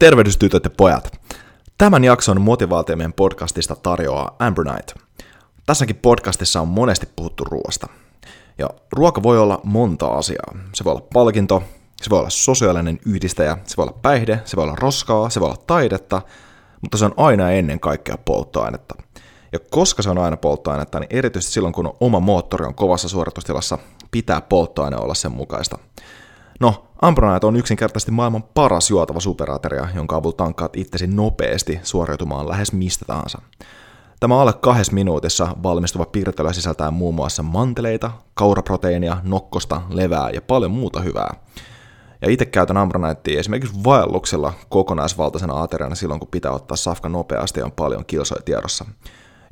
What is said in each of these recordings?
Tervehdys tytöt ja pojat. Tämän jakson motivaatiomien podcastista tarjoaa Amber Knight. Tässäkin podcastissa on monesti puhuttu ruoasta. Ja ruoka voi olla monta asiaa. Se voi olla palkinto, se voi olla sosiaalinen yhdistäjä, se voi olla päihde, se voi olla roskaa, se voi olla taidetta, mutta se on aina ennen kaikkea polttoainetta. Ja koska se on aina polttoainetta, niin erityisesti silloin kun oma moottori on kovassa suoritustilassa, pitää polttoaine olla sen mukaista. No, Ambronite on yksinkertaisesti maailman paras juotava superateria, jonka avulla tankkaat itsesi nopeasti suoriutumaan lähes mistä tahansa. Tämä alle kahdessa minuutissa valmistuva piirtely sisältää muun muassa manteleita, kauraproteiinia, nokkosta, levää ja paljon muuta hyvää. Ja itse käytän Ambronitea esimerkiksi vaelluksella kokonaisvaltaisena ateriana silloin, kun pitää ottaa safka nopeasti ja on paljon kilsoja tiedossa.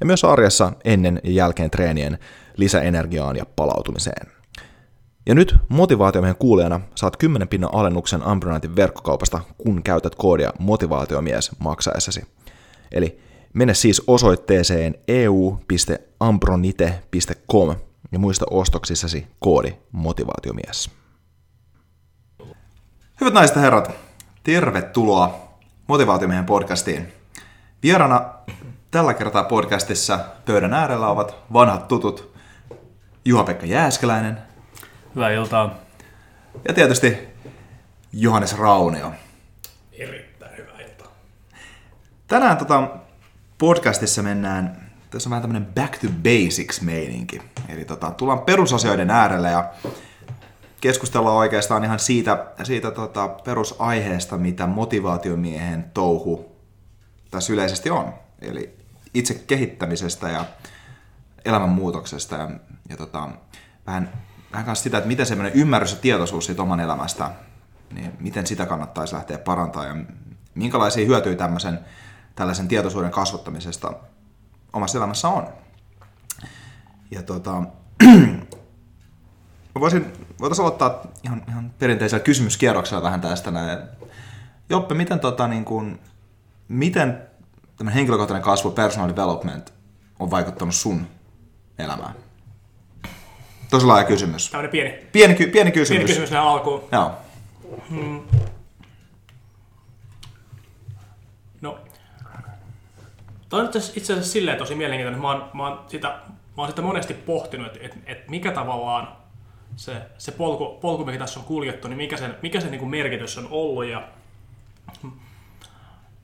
Ja myös arjessa ennen ja jälkeen treenien lisäenergiaan ja palautumiseen. Ja nyt motivaatiomiehen kuulijana saat 10 pinnan alennuksen Ambronitein verkkokaupasta, kun käytät koodia motivaatiomies maksaessasi. Eli mene siis osoitteeseen eu.ambronite.com ja muista ostoksissasi koodi motivaatiomies. Hyvät naiset ja herrat, tervetuloa Motivaatiomiehen podcastiin. Vierana tällä kertaa podcastissa pöydän äärellä ovat vanhat tutut Juha-Pekka Jääskeläinen Hyvää iltaa. ja tietysti Johannes Raunio. Erittäin hyvää iltaa. Tänään tota, podcastissa mennään, tässä on vähän tämmönen back to basics meininki. Eli tota, tullaan perusasioiden äärelle ja keskustellaan oikeastaan ihan siitä, siitä tota, perusaiheesta, mitä motivaatiomiehen touhu tässä yleisesti on. Eli itse kehittämisestä ja elämänmuutoksesta ja, ja tota, vähän, vähän kanssa sitä, että miten semmoinen ymmärrys ja tietoisuus siitä oman elämästä, niin miten sitä kannattaisi lähteä parantaa ja minkälaisia hyötyjä tämmöisen, tällaisen tietoisuuden kasvattamisesta omassa elämässä on. Ja tota, voisin, voitaisiin aloittaa ihan, ihan perinteisellä kysymyskierroksella vähän tästä näin. Joppe, miten, tota, niin kuin, miten henkilökohtainen kasvu, personal development, on vaikuttanut sun elämään? Tosi laaja kysymys. Tämmöinen pieni, Pieni, ky- pieni kysymys. pieni kysymys näin alkuun. Joo. No, Tämä on itse asiassa- silleen tosi mielenkiintoinen. Mä oon, mä oon, sitä, mä oon sitä monesti pohtinut, että et, et mikä tavallaan se, se polku, polku, mikä tässä on kuljettu, niin mikä sen, mikä sen niin kuin merkitys on ollut. Ja,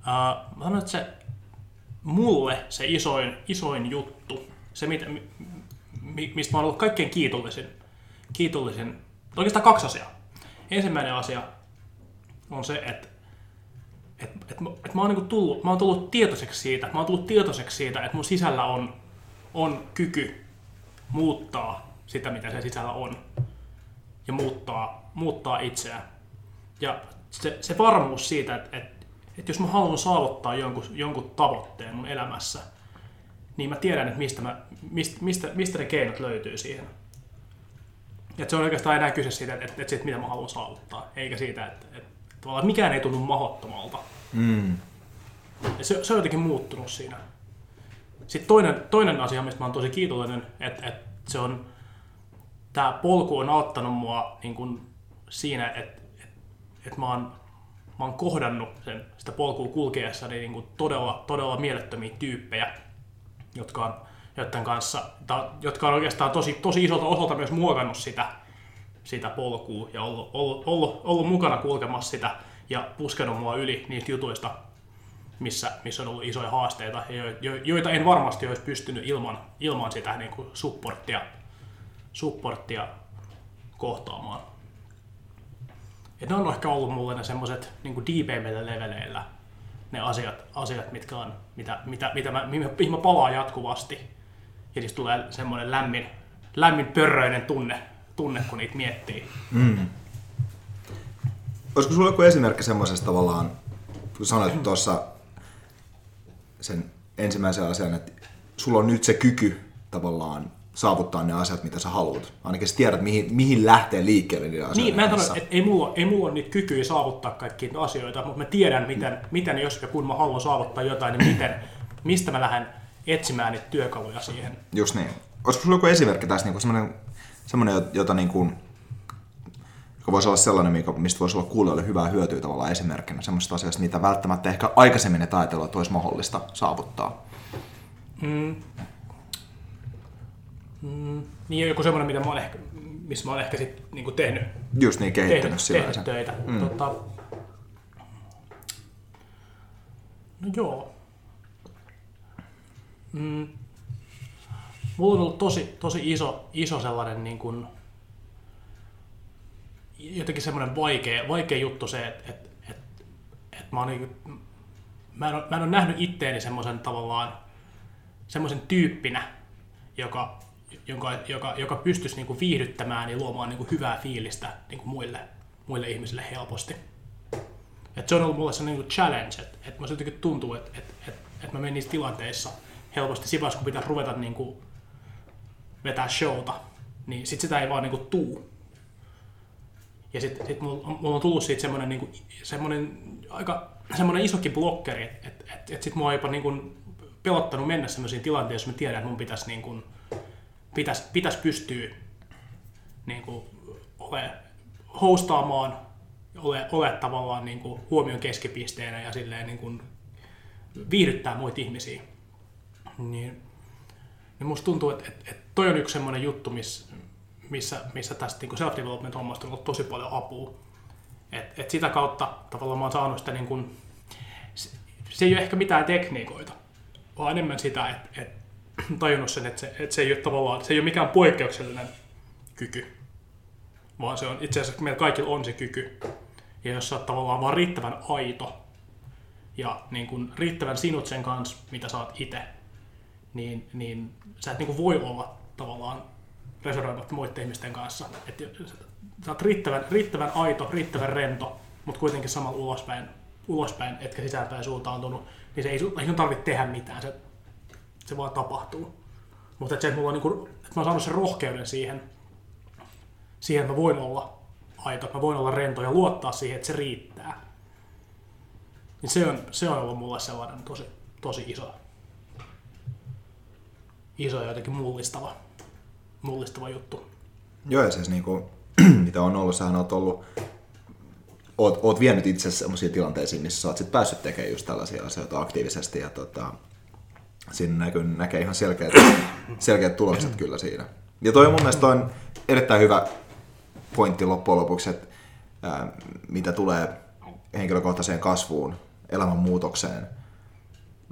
ää, mä sanon, että se, mulle se isoin, isoin juttu, se mitä, mi- mi- mistä mä oon ollut kaikkein kiitollisin, kiitollisin, oikeastaan kaksi asiaa. Ensimmäinen asia on se, että et, et, et mä, oon niinku tullut, mä oon tullut tietoiseksi siitä, mä oon tullut tietoiseksi siitä, että mun sisällä on, on kyky muuttaa sitä, mitä se sisällä on. Ja muuttaa, muuttaa itseään. Ja se, se varmuus siitä, että, että, että jos mä haluan saavuttaa jonkun, jonkun tavoitteen mun elämässä, niin mä tiedän, että mistä, mä, mistä, mistä, mistä ne keinot löytyy siihen. Ja se on oikeastaan enää kyse siitä, että, että, että mitä mä haluan saavuttaa, eikä siitä, että, että tavallaan mikään ei tunnu mahdottomalta. Mm. Ja se, se on jotenkin muuttunut siinä. Sitten toinen, toinen asia, mistä mä oon tosi kiitollinen, että, että se on, tämä polku on auttanut mua niin kun siinä, että, että, että mä, oon, mä oon kohdannut sen, sitä polkua kulkeessa niin kuin todella, todella mielettömiä tyyppejä, jotka on, joiden kanssa, ta- jotka on oikeastaan tosi, tosi isolta osalta myös muokannut sitä, sitä polkua ja ollut, ollut, ollut, ollut mukana kulkemassa sitä ja puskenut mua yli niistä jutuista, missä, missä on ollut isoja haasteita, jo- joita en varmasti olisi pystynyt ilman, ilman sitä niin kuin supporttia, supporttia kohtaamaan. Et ne on ehkä ollut mulle ne semmoiset niin diipeimmillä leveleillä ne asiat, asiat mitkä on, mitä, mitä, mitä mä, mihin, mä, palaan jatkuvasti. Ja siis tulee semmoinen lämmin, lämmin pörröinen tunne, tunne, kun niitä miettii. Olisiko sulla joku esimerkki semmoisesta tavallaan, kun sanoit tuossa sen ensimmäisen asian, että sulla on nyt se kyky tavallaan saavuttaa ne asiat, mitä sä haluat. Ainakin sä tiedät, mihin, mihin lähtee liikkeelle niiden asioiden Niin, mä en sano, että ei mulla, ei mulla ole niitä kykyjä saavuttaa kaikkia asioita, mutta mä tiedän, miten, miten jos ja kun mä haluan saavuttaa jotain, niin miten, mistä mä lähden etsimään niitä työkaluja siihen. Just niin. Olisiko sulla joku esimerkki tässä, niin semmoinen, semmoinen, jota niin kuin, joka voisi olla sellainen, mikä- mistä voisi olla kuulijoille hyvää hyötyä tavallaan esimerkkinä semmoista asiasta, mitä välttämättä ehkä aikaisemmin et ajatellut, että olisi mahdollista saavuttaa. Mm. Mm. Niin joku semmoinen, mitä mä oon ehkä, missä mä oon ehkä sit niinku tehnyt, Just niin kehittynyt tehnyt, tehnyt töitä. Mm. Tota, no joo. Mm. Mulla on ollut tosi, tosi iso, iso sellainen niin kuin, jotenkin semmoinen vaikea, vaikea juttu se, että et, et, et mä, oon niin, mä, en ole, mä en ole nähnyt itteeni semmoisen tavallaan semmoisen tyyppinä, joka, jonka, joka, joka pystyisi niin kuin viihdyttämään ja luomaan niin kuin hyvää fiilistä niin kuin muille, muille ihmisille helposti. Et se on ollut mulle se niin kuin challenge, että et mä jotenkin tuntuu, että et, et, et mä menen niissä tilanteissa helposti sipas, kun pitäisi ruveta niin kuin vetää showta, niin sit sitä ei vaan niin kuin tuu. Ja sitten sit mulla, on- mulla on tullut siitä semmoinen, niinku, semmoinen aika semmoinen isokin blokkeri, että et, et, sit mua on jopa niinku pelottanut mennä semmoisiin tilanteisiin, jos mä tiedän, että mun pitäisi niinku, pitäis, pitäis pystyä niinku, ole hostaamaan, ole, ole tavallaan niinku, huomion keskipisteenä ja silleen niinku, viihdyttää muita ihmisiä. Niin, niin musta tuntuu, että, että, että toi on yksi semmoinen juttu, missä, missä, tästä niin self-development hommasta on ollut tosi paljon apua. Et, et sitä kautta tavallaan mä oon saanut sitä niin kuin, se, se ei ole ehkä mitään tekniikoita, vaan enemmän sitä, että et, tajunnut sen, että se, että se ei ole tavallaan, se ei ole mikään poikkeuksellinen kyky, vaan se on itse asiassa meillä kaikilla on se kyky. Ja jos sä oot tavallaan vaan riittävän aito ja niin kuin riittävän sinut sen kanssa, mitä sä oot itse, niin, niin sä et niin kuin voi olla tavallaan resonoimatta muiden ihmisten kanssa. Et sä oot riittävän, riittävän aito, riittävän rento, mutta kuitenkin samalla ulospäin, ulospäin etkä sisäänpäin suuntautunut, niin se ei, ei sun tarvitse tehdä mitään, se, se vaan tapahtuu. Mutta se, että, mulla on niinku, että mä oon saanut sen rohkeuden siihen, siihen, että mä voin olla aito, että mä voin olla rento ja luottaa siihen, että se riittää. Niin se on, se on ollut mulle sellainen tosi, tosi iso, iso ja jotenkin mullistava, mullistava juttu. Joo, ja siis niinku, mitä on ollut, sähän oot ollut, oot, oot vienyt itse sellaisiin tilanteisiin, missä sä oot sit päässyt tekemään just tällaisia asioita aktiivisesti, ja tota, siinä näkyy, näkee ihan selkeät, selkeät tulokset kyllä siinä. Ja toi mun mielestä on erittäin hyvä pointti loppujen lopuksi, että ää, mitä tulee henkilökohtaiseen kasvuun, elämänmuutokseen,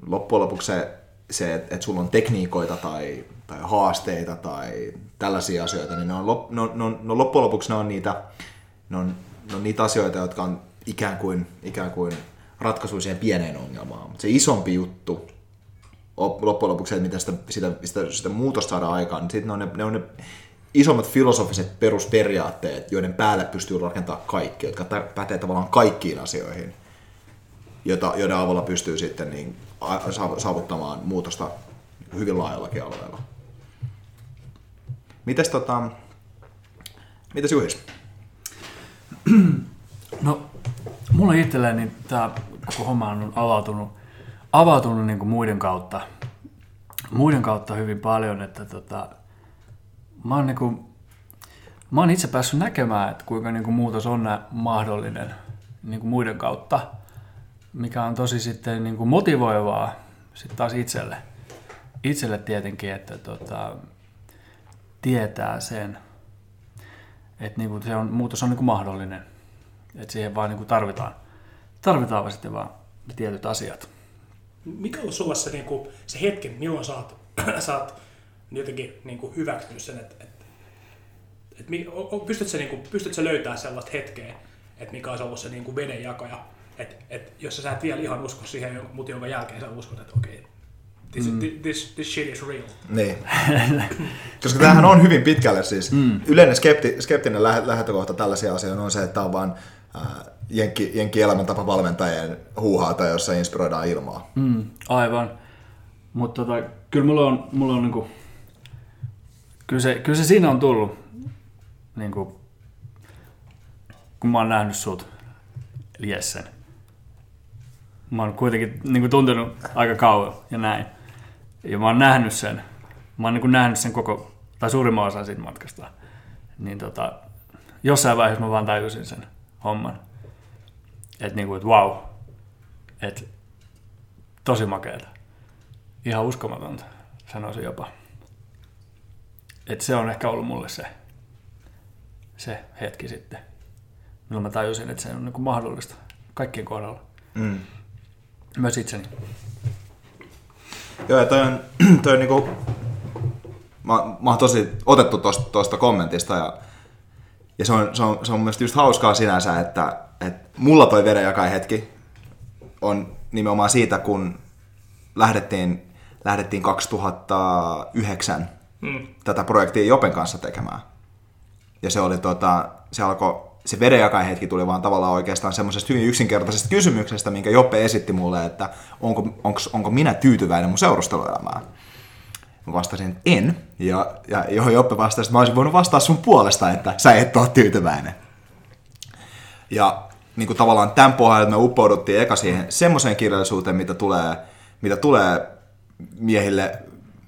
loppujen lopuksi se, se että et sulla on tekniikoita tai, tai haasteita tai tällaisia asioita, niin ne on, lop, ne on, ne on, no loppujen lopuksi ne on, niitä, ne, on, ne on niitä asioita, jotka on ikään kuin, ikään kuin ratkaisu siihen pieneen ongelmaan. Mutta se isompi juttu, loppujen lopuksi että miten sitä, sitä, sitä, sitä muutosta saadaan aikaan, niin sit ne on ne, ne on ne isommat filosofiset perusperiaatteet, joiden päälle pystyy rakentamaan kaikki, jotka pätee tavallaan kaikkiin asioihin jota, joiden avulla pystyy sitten niin saavuttamaan muutosta hyvin laajallakin alueella. Mites tota, mitäs Juhis? No, mulla itselläni tämä koko homma on avautunut, avautunut niin kuin muiden kautta. Muiden kautta hyvin paljon, että tota, mä oon, niin kuin, mä oon itse päässyt näkemään, että kuinka niin kuin muutos on mahdollinen niin kuin muiden kautta, mikä on tosi sitten niin kuin motivoivaa sitten taas itselle. Itselle tietenkin, että tota, tietää sen, että niin kuin se on, muutos on niin kuin mahdollinen. Että siihen vaan niin kuin tarvitaan, tarvitaan vaan sitten vaan tietyt asiat. Mikä on sulla se, niin kuin, se hetki, milloin sä oot, sä oot jotenkin niin kuin hyväksynyt sen, että, että, että mi- o- o- pystyt, sä, niin kuin, pystyt sä löytämään sellaista hetkeä, että mikä olisi ollut se niin kuin vedenjakaja, että, että jos sä et vielä ihan usko siihen, mutta jonka jälkeen sä uskot, että okei, this, mm. this, this shit is real. Niin. Koska tämähän on hyvin pitkälle siis. Mm. Yleinen skepti, skeptinen lähtökohta tällaisia asioita on se, että tämä on vaan äh, jenkki, jenkki elämäntapa valmentajien huuhaata, jossa inspiroidaan ilmaa. Mm, aivan. Mutta tota, kyllä mulla on, mulla on niinku, kyllä se, kyllä se siinä on tullut, niinku, kun mä oon nähnyt sut, Jessen. Mä oon kuitenkin niinku tuntenut aika kauan ja näin. Ja mä oon nähnyt sen. Mä oon niinku nähnyt sen koko, tai suurimman osan siitä matkasta. Niin tota, jossain vaiheessa mä vaan tajusin sen homman. Että niinku, et wow. Että tosi makeeta. Ihan uskomatonta, sanoisin jopa. Että se on ehkä ollut mulle se, se hetki sitten, milloin mä tajusin, että se on niinku mahdollista kaikkien kohdalla. Mm. Myös itseni. Joo, ja toi on, toi on niinku, mä, mä oon tosi otettu tosta kommentista ja, ja se, on, se, on, se on mielestäni just hauskaa sinänsä, että, että mulla toi vedenjakai hetki on nimenomaan siitä, kun lähdettiin, lähdettiin 2009 Mm. tätä projektia Jopen kanssa tekemään. Ja se oli tota, se alkoi, se vedenjakai hetki tuli vaan tavallaan oikeastaan semmoisesta hyvin yksinkertaisesta kysymyksestä, minkä Joppe esitti mulle, että onko, onko, onko minä tyytyväinen mun seurusteluelämään. Mä vastasin, että en. Ja, ja johon Joppe vastasi, että mä olisin voinut vastaa sun puolesta, että sä et ole tyytyväinen. Ja niin kuin tavallaan tämän pohjalta me uppouduttiin eka siihen semmoiseen kirjallisuuteen, mitä tulee, mitä tulee miehille,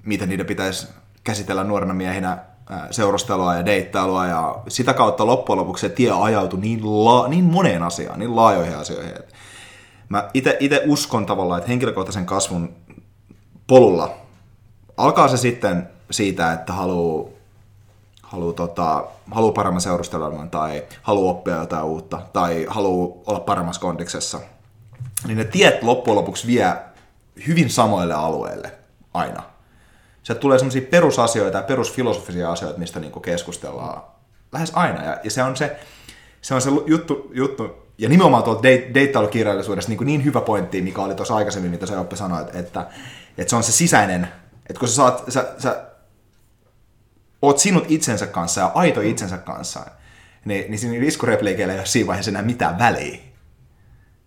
miten niiden pitäisi käsitellä nuorena miehinä seurustelua ja deittailua ja sitä kautta loppujen lopuksi se tie ajautui niin, la, niin moneen asiaan, niin laajoihin asioihin. Et mä itse uskon tavallaan, että henkilökohtaisen kasvun polulla alkaa se sitten siitä, että haluaa haluaa tota, haluu paremman seurustelun tai haluaa oppia jotain uutta tai haluaa olla paremmassa kondiksessa, niin ne tiet loppujen lopuksi vie hyvin samoille alueille aina. Sieltä tulee sellaisia perusasioita ja perusfilosofisia asioita, mistä niinku keskustellaan lähes aina. Ja, ja se on se, se, on se juttu, juttu, ja nimenomaan tuolta date, deittailukirjallisuudesta niin, niin hyvä pointti, mikä oli tuossa aikaisemmin, mitä sä Joppe sanoit, että, että se on se sisäinen, että kun sä, saat, sä, sä oot sinut itsensä kanssa ja aito itsensä kanssa, niin, niin siinä iskurepliikeillä ei ole siinä vaiheessa enää mitään väliä.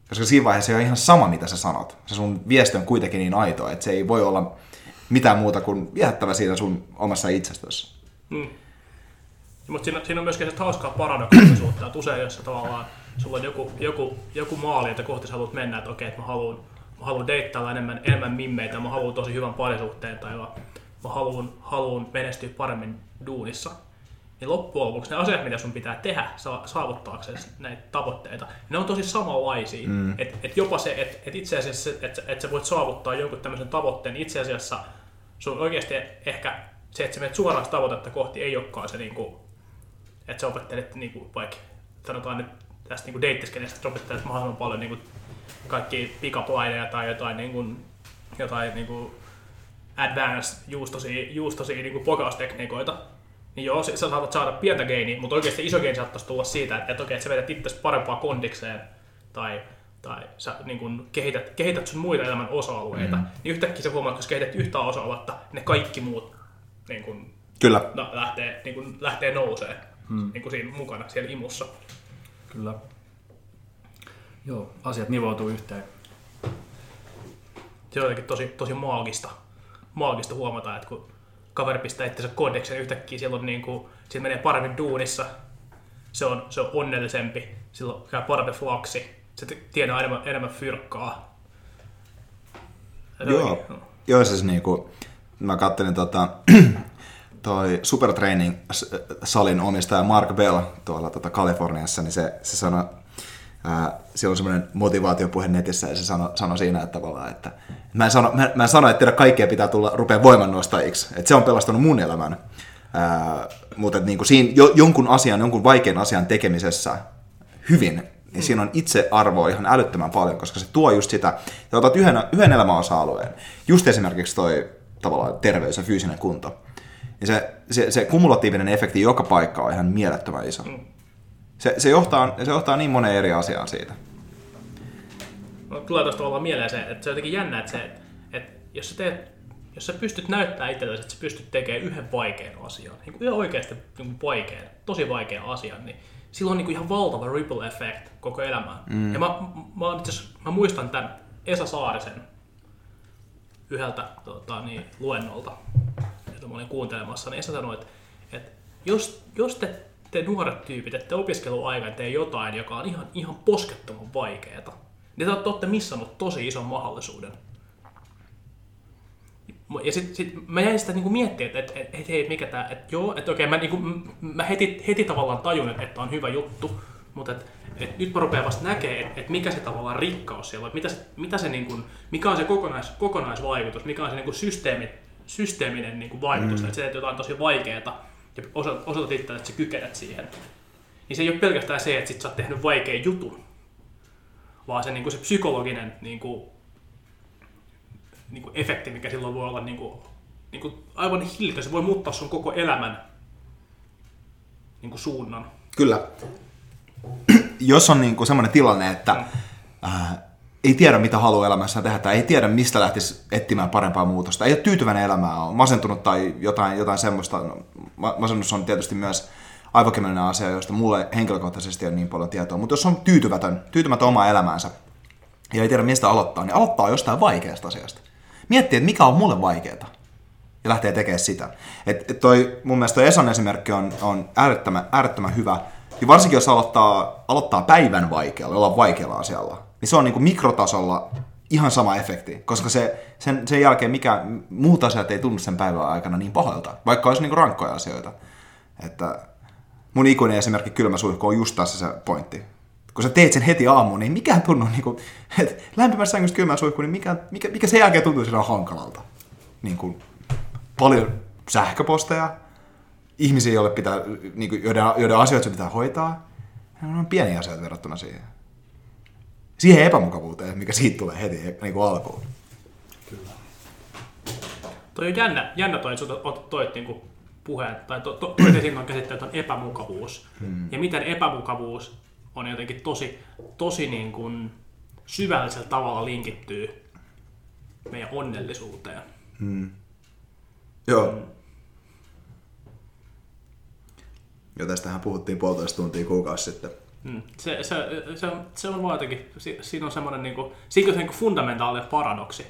Koska siinä vaiheessa ei ole ihan sama, mitä sä sanot. Se sun viesti on kuitenkin niin aito, että se ei voi olla mitään muuta kuin viehättävä siinä sun omassa itsestäsi. Mm. Mutta siinä, siinä on myöskin sellaista hauskaa paradoksallisuutta, että usein jos tavallaan sulla on joku, joku, joku maali, että kohti sä haluat mennä, että okei, että mä haluan, mä haluan deittailla enemmän, enemmän mimmeitä, mä haluan tosi hyvän parisuhteen tai mä, haluan, haluan menestyä paremmin duunissa. Niin loppujen lopuksi ne asiat, mitä sun pitää tehdä sa- saavuttaaksesi näitä tavoitteita, ne on tosi samanlaisia. Mm. Et, et jopa se, että et itse asiassa, että et sä voit saavuttaa jonkun tämmöisen tavoitteen, itse asiassa sun oikeasti ehkä se, että sä menet suoraan tavoitetta kohti, ei olekaan se, niinku, että sä opettelet niinku, vaikka sanotaan nyt tästä niinku deittiskenestä, että opettelet mahdollisimman paljon niinku, kaikki pick tai jotain, niinku, jotain niinku, advanced juustosia, juustosia niinku pokaustekniikoita, niin joo, sä saatat saada pientä geiniä, mutta oikeasti iso geini saattaisi tulla siitä, että, että okei, että sä vedät itse parempaa kondikseen tai, tai sä niin kun kehität, kehität sun muita elämän osa-alueita, mm. niin yhtäkkiä sä huomaat, että jos kehität yhtä osa-aluetta, ne kaikki muut niin kun, Kyllä. no, lähtee, niin kun, lähtee nousee mm. niin kun siinä mukana siellä imussa. Kyllä. Joo, asiat nivoutuu yhteen. Se on jotenkin tosi, tosi maagista, maagista huomata, että kun kaveri pistää itsensä kodeksen yhtäkkiä silloin niin kuin, sillä menee paremmin duunissa, se on, se on onnellisempi, silloin käy paremmin flaksi, se tienaa enemmän, enemmän fyrkkaa. Joo, joo siis niinku, mä kattelin tota, toi Supertraining salin omistaja Mark Bell tuolla tota Kaliforniassa, niin se, se sanoi, siellä on semmoinen motivaatiopuhe netissä ja se sanoi sano siinä, että tavallaan, että mä en sano, mä, mä en sano että teidän kaikkea pitää tulla rupea voimannostajiksi, että se on pelastanut mun elämän, ää, mutta niin kuin siinä jo, jonkun asian, jonkun vaikean asian tekemisessä hyvin, niin siinä on itse arvoa ihan älyttömän paljon, koska se tuo just sitä, että otat yhden, yhden elämäosa-alueen, just esimerkiksi toi tavallaan terveys ja fyysinen kunto, niin se, se, se kumulatiivinen efekti joka paikka on ihan mielettömän iso. Mm. Se, se, johtaa, se johtaa niin moneen eri asiaan siitä. No, tulee tuosta tavallaan mieleen se, että se on jotenkin jännä, että, se, että jos sä, teet, jos sä pystyt näyttämään itsellesi, että sä pystyt tekemään yhden vaikean asian, niin kuin ihan oikeasti niin kuin vaikean, tosi vaikean asian, niin sillä on niin kuin ihan valtava ripple effect koko elämään. Mm. Ja mä, mä, itse mä muistan tämän Esa Saarisen yhdeltä tota, niin, luennolta, jota mä olin kuuntelemassa, niin Esa sanoi, että, että jos, jos te, te nuoret tyypit, että opiskeluaikana tee jotain, joka on ihan, ihan poskettoman vaikeaa, niin te olette missannut tosi ison mahdollisuuden. Ja sitten sit mä jäin sitä niinku miettimään, että et, et, hei, mikä tää, että joo, että okei, mä, niinku, mä heti, heti tavallaan tajun, että, että on hyvä juttu, mutta et, et nyt mä rupean vasta näkemään, että et mikä se tavallaan rikkaus siellä on, mitä se, mitä se niinku, mikä on se kokonais, kokonaisvaikutus, mikä on se niinku systeemi, systeeminen niinku vaikutus, mm. että se teet jotain tosi vaikeaa ja osoitat itse, että sä kykenet siihen. Niin se ei ole pelkästään se, että sit sä oot tehnyt vaikean jutun, vaan se, niinku, se psykologinen niinku, niinku, efekti, mikä silloin voi olla niinku, niinku, aivan hiljainen. Se voi muuttaa sun koko elämän niinku, suunnan. Kyllä. Jos on niinku semmoinen tilanne, että mm. äh, ei tiedä, mitä haluaa elämässä tehdä, tai ei tiedä, mistä lähtisi etsimään parempaa muutosta, ei ole tyytyväinen elämään, on masentunut tai jotain, jotain semmoista. No, masennus on tietysti myös aivokemiallinen asia, josta mulle henkilökohtaisesti on niin paljon tietoa, mutta jos on tyytymätön, tyytymätön omaa elämäänsä ja ei tiedä mistä aloittaa, niin aloittaa jostain vaikeasta asiasta. Miettii, että mikä on mulle vaikeaa ja lähtee tekemään sitä. Et, et toi, mun mielestä toi Eson esimerkki on, on äärettömän, äärettömän hyvä. Ja varsinkin jos aloittaa, aloittaa päivän vaikealla, olla vaikealla asialla, niin se on niin kuin mikrotasolla ihan sama efekti, koska se, sen, sen jälkeen mikä, muut asiat ei tunnu sen päivän aikana niin pahoilta, vaikka olisi niin rankkoja asioita. Että mun ikuinen esimerkki kylmäsuihku on just tässä se pointti. Kun sä teet sen heti aamuun, niin mikä tunnu, niin kuin, että lämpimässä sängystä kylmäsuihku, niin mikä, mikä, mikä sen jälkeen tuntuu siinä hankalalta. Niin kuin, paljon sähköposteja, ihmisiä, joille pitää, niin kuin, joiden, joiden asioita pitää hoitaa. Ne on pieniä asioita verrattuna siihen. Siihen epämukavuuteen, mikä siitä tulee heti niin kuin alkuun. Kyllä. Toi on jännä, jännä toi, että toit, niin kuin puheen, tai to, to, toit esiin on käsitteet on epämukavuus. Hmm. Ja miten epämukavuus on jotenkin tosi, tosi niin kuin syvällisellä tavalla linkittyy meidän onnellisuuteen. Hmm. Joo. Mm. Jo tästähän puhuttiin puolitoista tuntia kuukausi sitten. Mm. Se, se, se, on, se on vaan jotenkin, siinä on semmoinen niinku, siinä on niinku fundamentaalinen paradoksi.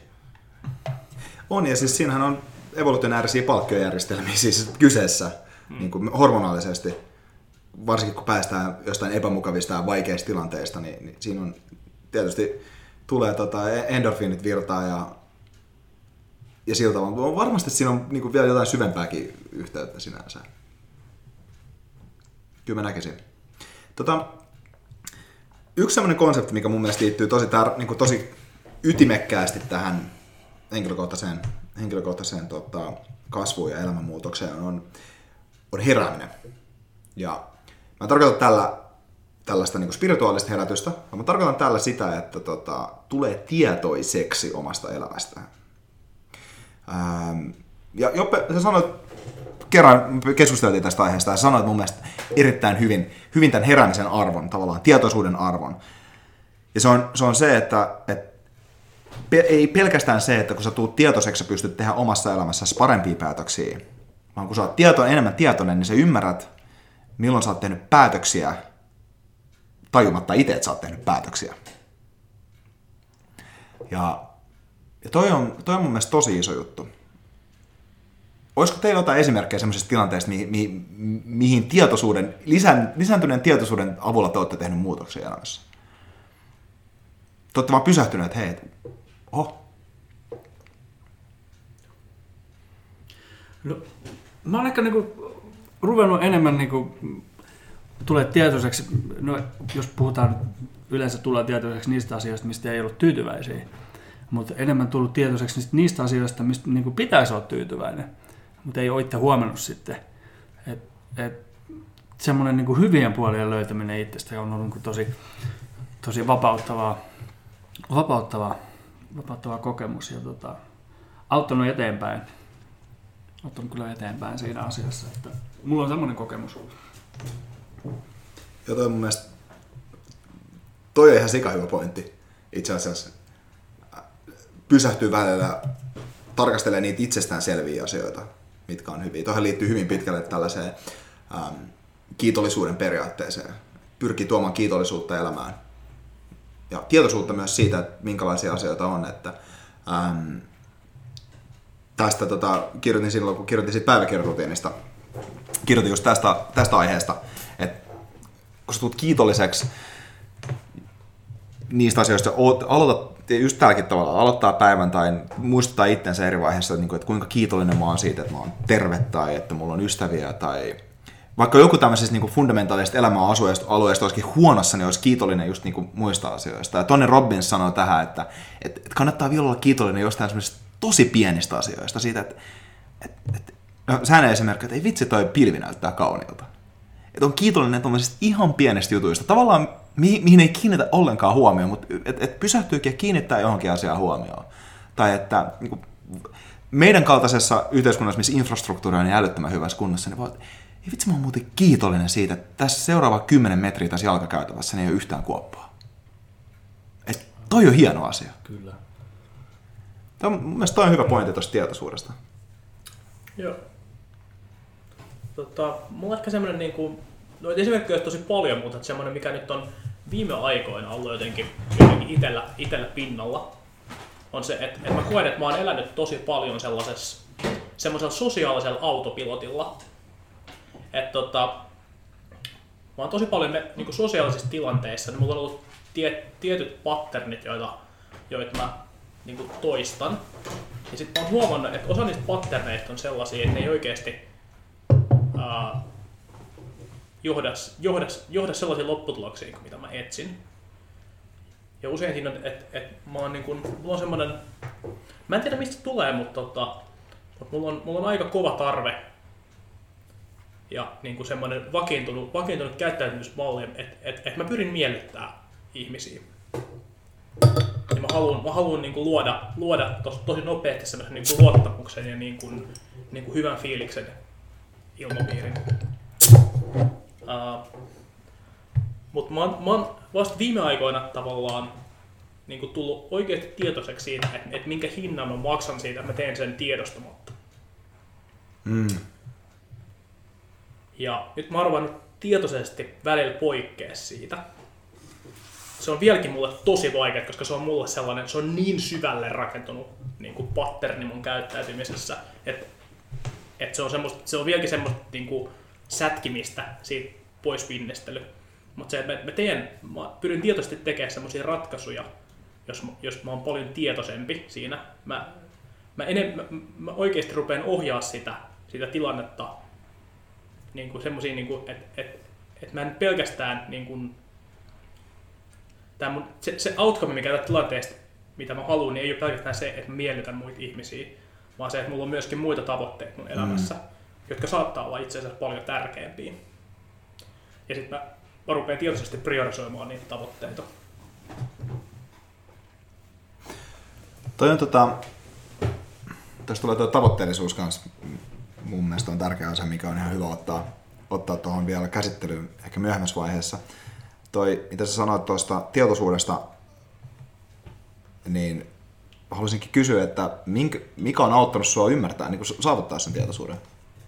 On, ja siis siinähän on evolutionäärisiä palkkiojärjestelmiä siis kyseessä mm. niin kuin hormonaalisesti. Varsinkin kun päästään jostain epämukavista ja vaikeista tilanteista, niin, niin siinä on tietysti tulee tota, endorfiinit virtaa ja ja sillä tavalla. Varmasti siinä on niin kuin vielä jotain syvempääkin yhteyttä sinänsä. Kyllä mä näkisin. Tota, yksi sellainen konsepti, mikä mun mielestä liittyy tosi, tar, niin kuin tosi ytimekkäästi tähän henkilökohtaiseen, henkilökohtaiseen tota, kasvuun ja elämänmuutokseen, on, on herääminen. Ja mä tarkoitan tällä tällaista niin spirituaalista herätystä, vaan mä tarkoitan tällä sitä, että tota, tulee tietoiseksi omasta elämästään. Ähm, ja Joppe, sä sanoit kerran, keskusteltiin tästä aiheesta ja sanoit mun mielestä erittäin hyvin, hyvin tämän heräämisen arvon, tavallaan tietoisuuden arvon. Ja se on se, on se että, että ei pelkästään se, että kun sä tuut tietoiseksi, sä pystyt tehdä omassa elämässäsi parempia päätöksiä, vaan kun sä oot tieto, enemmän tietoinen, niin sä ymmärrät, milloin sä oot tehnyt päätöksiä tajumatta itse, että sä oot tehnyt päätöksiä. Ja ja toi on, toi on mun mielestä tosi iso juttu. Olisiko teillä jotain esimerkkejä sellaisista tilanteista, mi, mi, mihin tietoisuuden, lisän, lisääntyneen tietoisuuden avulla te olette tehneet muutoksia elämässä? Te olette vaan pysähtyneet, hei, oho. No, mä oon ehkä niinku ruvennut enemmän niinku tulee tietoiseksi, no, jos puhutaan, yleensä tulee tietoiseksi niistä asioista, mistä ei ollut tyytyväisiä mutta enemmän tullut tietoiseksi niistä asioista, mistä niin kuin pitäisi olla tyytyväinen, mutta ei ole itse huomannut sitten. Et, et, semmoinen niin kuin hyvien puolien löytäminen itsestä on ollut niin tosi, tosi vapauttavaa, vapauttavaa, vapauttava kokemus ja tota, auttanut eteenpäin. Auttanut kyllä eteenpäin siinä asiassa, että mulla on semmoinen kokemus. Ja toi mun mielestä, toi on ihan sika hyvä pointti itse asiassa pysähtyy välillä tarkastelee niitä itsestäänselviä asioita, mitkä on hyviä. Tuohon liittyy hyvin pitkälle tällaiseen ähm, kiitollisuuden periaatteeseen. Pyrkii tuomaan kiitollisuutta elämään. Ja tietoisuutta myös siitä, että minkälaisia asioita on. Että, ähm, tästä tota, kirjoitin silloin, kun kirjoitin siitä päiväkirjarutiinista, kirjoitin just tästä, tästä aiheesta, että kun sä tulet kiitolliseksi niistä asioista, aloitat just tälläkin tavalla, aloittaa päivän tai muistuttaa itsensä eri vaiheessa, että, niin että kuinka kiitollinen mä oon siitä, että mä oon terve tai että mulla on ystäviä tai vaikka joku tämmöisistä niin fundamentaalisista elämäalueista alueista olisikin huonossa, niin olisi kiitollinen just niin muista asioista. Ja Tony Robbins sanoo tähän, että, että, kannattaa vielä olla kiitollinen jostain tosi pienistä asioista. Siitä, että, että, että no, säännön esimerkki, että ei vitsi toi pilvi näyttää kauniilta. Että on kiitollinen tuommoisista ihan pienistä jutuista. Tavallaan mi- mihin ei kiinnitä ollenkaan huomioon, mutta että et pysähtyykin ja kiinnittää johonkin asiaan huomioon. Tai että niin kuin, meidän kaltaisessa yhteiskunnassa, missä infrastruktuuri on niin älyttömän hyvässä kunnossa, niin voi, ei vitsi, mä oon muuten kiitollinen siitä, että tässä seuraava 10 metriä tässä jalkakäytävässä niin ei ole yhtään kuoppaa. Et toi on hieno asia. Kyllä. Tämä on, mun mielestä toi on hyvä pointti tuosta tietoisuudesta. Joo. Tota, mulla on ehkä semmoinen niin kuin, noita esimerkkejä tosi paljon, mutta semmoinen, mikä nyt on viime aikoina ollut jotenkin, jotenkin itellä, itellä pinnalla, on se, että, että mä koen, että mä oon elänyt tosi paljon sellaisessa semmoisella sosiaalisella autopilotilla. Että tota, mä oon tosi paljon me, niin sosiaalisissa tilanteissa, niin mulla on ollut tie, tietyt patternit, joita, joita mä niin toistan. Ja sitten mä oon huomannut, että osa niistä patterneista on sellaisia, että ne ei oikeasti ää, johda, johda, johda sellaisiin lopputuloksiin mitä mä etsin. Ja usein siinä on, että et mä oon niin kun, mulla on semmonen, mä en tiedä mistä se tulee, mutta, tota, mutta mulla, on, mulla on aika kova tarve ja niin kuin semmoinen vakiintunut, vakiintunut käyttäytymismalli, että et, et mä pyrin miellyttää ihmisiä. Ja mä haluan, mä haluan niin kuin luoda, luoda tos, tosi nopeasti semmoisen niin kuin luottamuksen ja niin kuin, niin kuin hyvän fiiliksen ilmapiirin. Uh, Mutta mä, oon- mä oon vasta viime aikoina tavallaan niin kuin tullut oikeasti tietoiseksi siitä, että, että minkä hinnan mä maksan siitä, että mä teen sen tiedostamatta. Mm. Ja nyt mä arvan tietoisesti välillä poikkea siitä. Se on vieläkin mulle tosi vaikea, koska se on mulle sellainen, se on niin syvälle rakentunut niin kuin patterni mun käyttäytymisessä, että, että se, on semmoista, se on vieläkin semmoista niin kuin sätkimistä siitä pois vinnestely. Mutta se, että mä, mä, teen, mä pyrin tietoisesti tekemään semmoisia ratkaisuja, jos, jos mä oon paljon tietoisempi siinä. Mä, mä, enem, mä, mä oikeasti rupean ohjaa sitä, sitä tilannetta niin kuin semmosia, niin kuin, että et, et mä en pelkästään niin kuin, tää mun, se, se outcome, mikä tästä tilanteesta, mitä mä haluan, niin ei ole pelkästään se, että mä miellytän muita ihmisiä, vaan se, että mulla on myöskin muita tavoitteita mun elämässä, mm. jotka saattaa olla itse asiassa paljon tärkeämpiä. Ja sitten mä, mä rupean tietoisesti priorisoimaan niitä tavoitteita. Toi on tota, tässä tulee tuo tavoitteellisuus kanssa mun mielestä on tärkeä asia, mikä on ihan hyvä ottaa, ottaa tuohon vielä käsittelyyn ehkä myöhemmässä vaiheessa. Toi, mitä sä sanoit tuosta tietoisuudesta, niin haluaisinkin kysyä, että mikä on auttanut sua ymmärtää, niin saavuttaa sen tietoisuuden?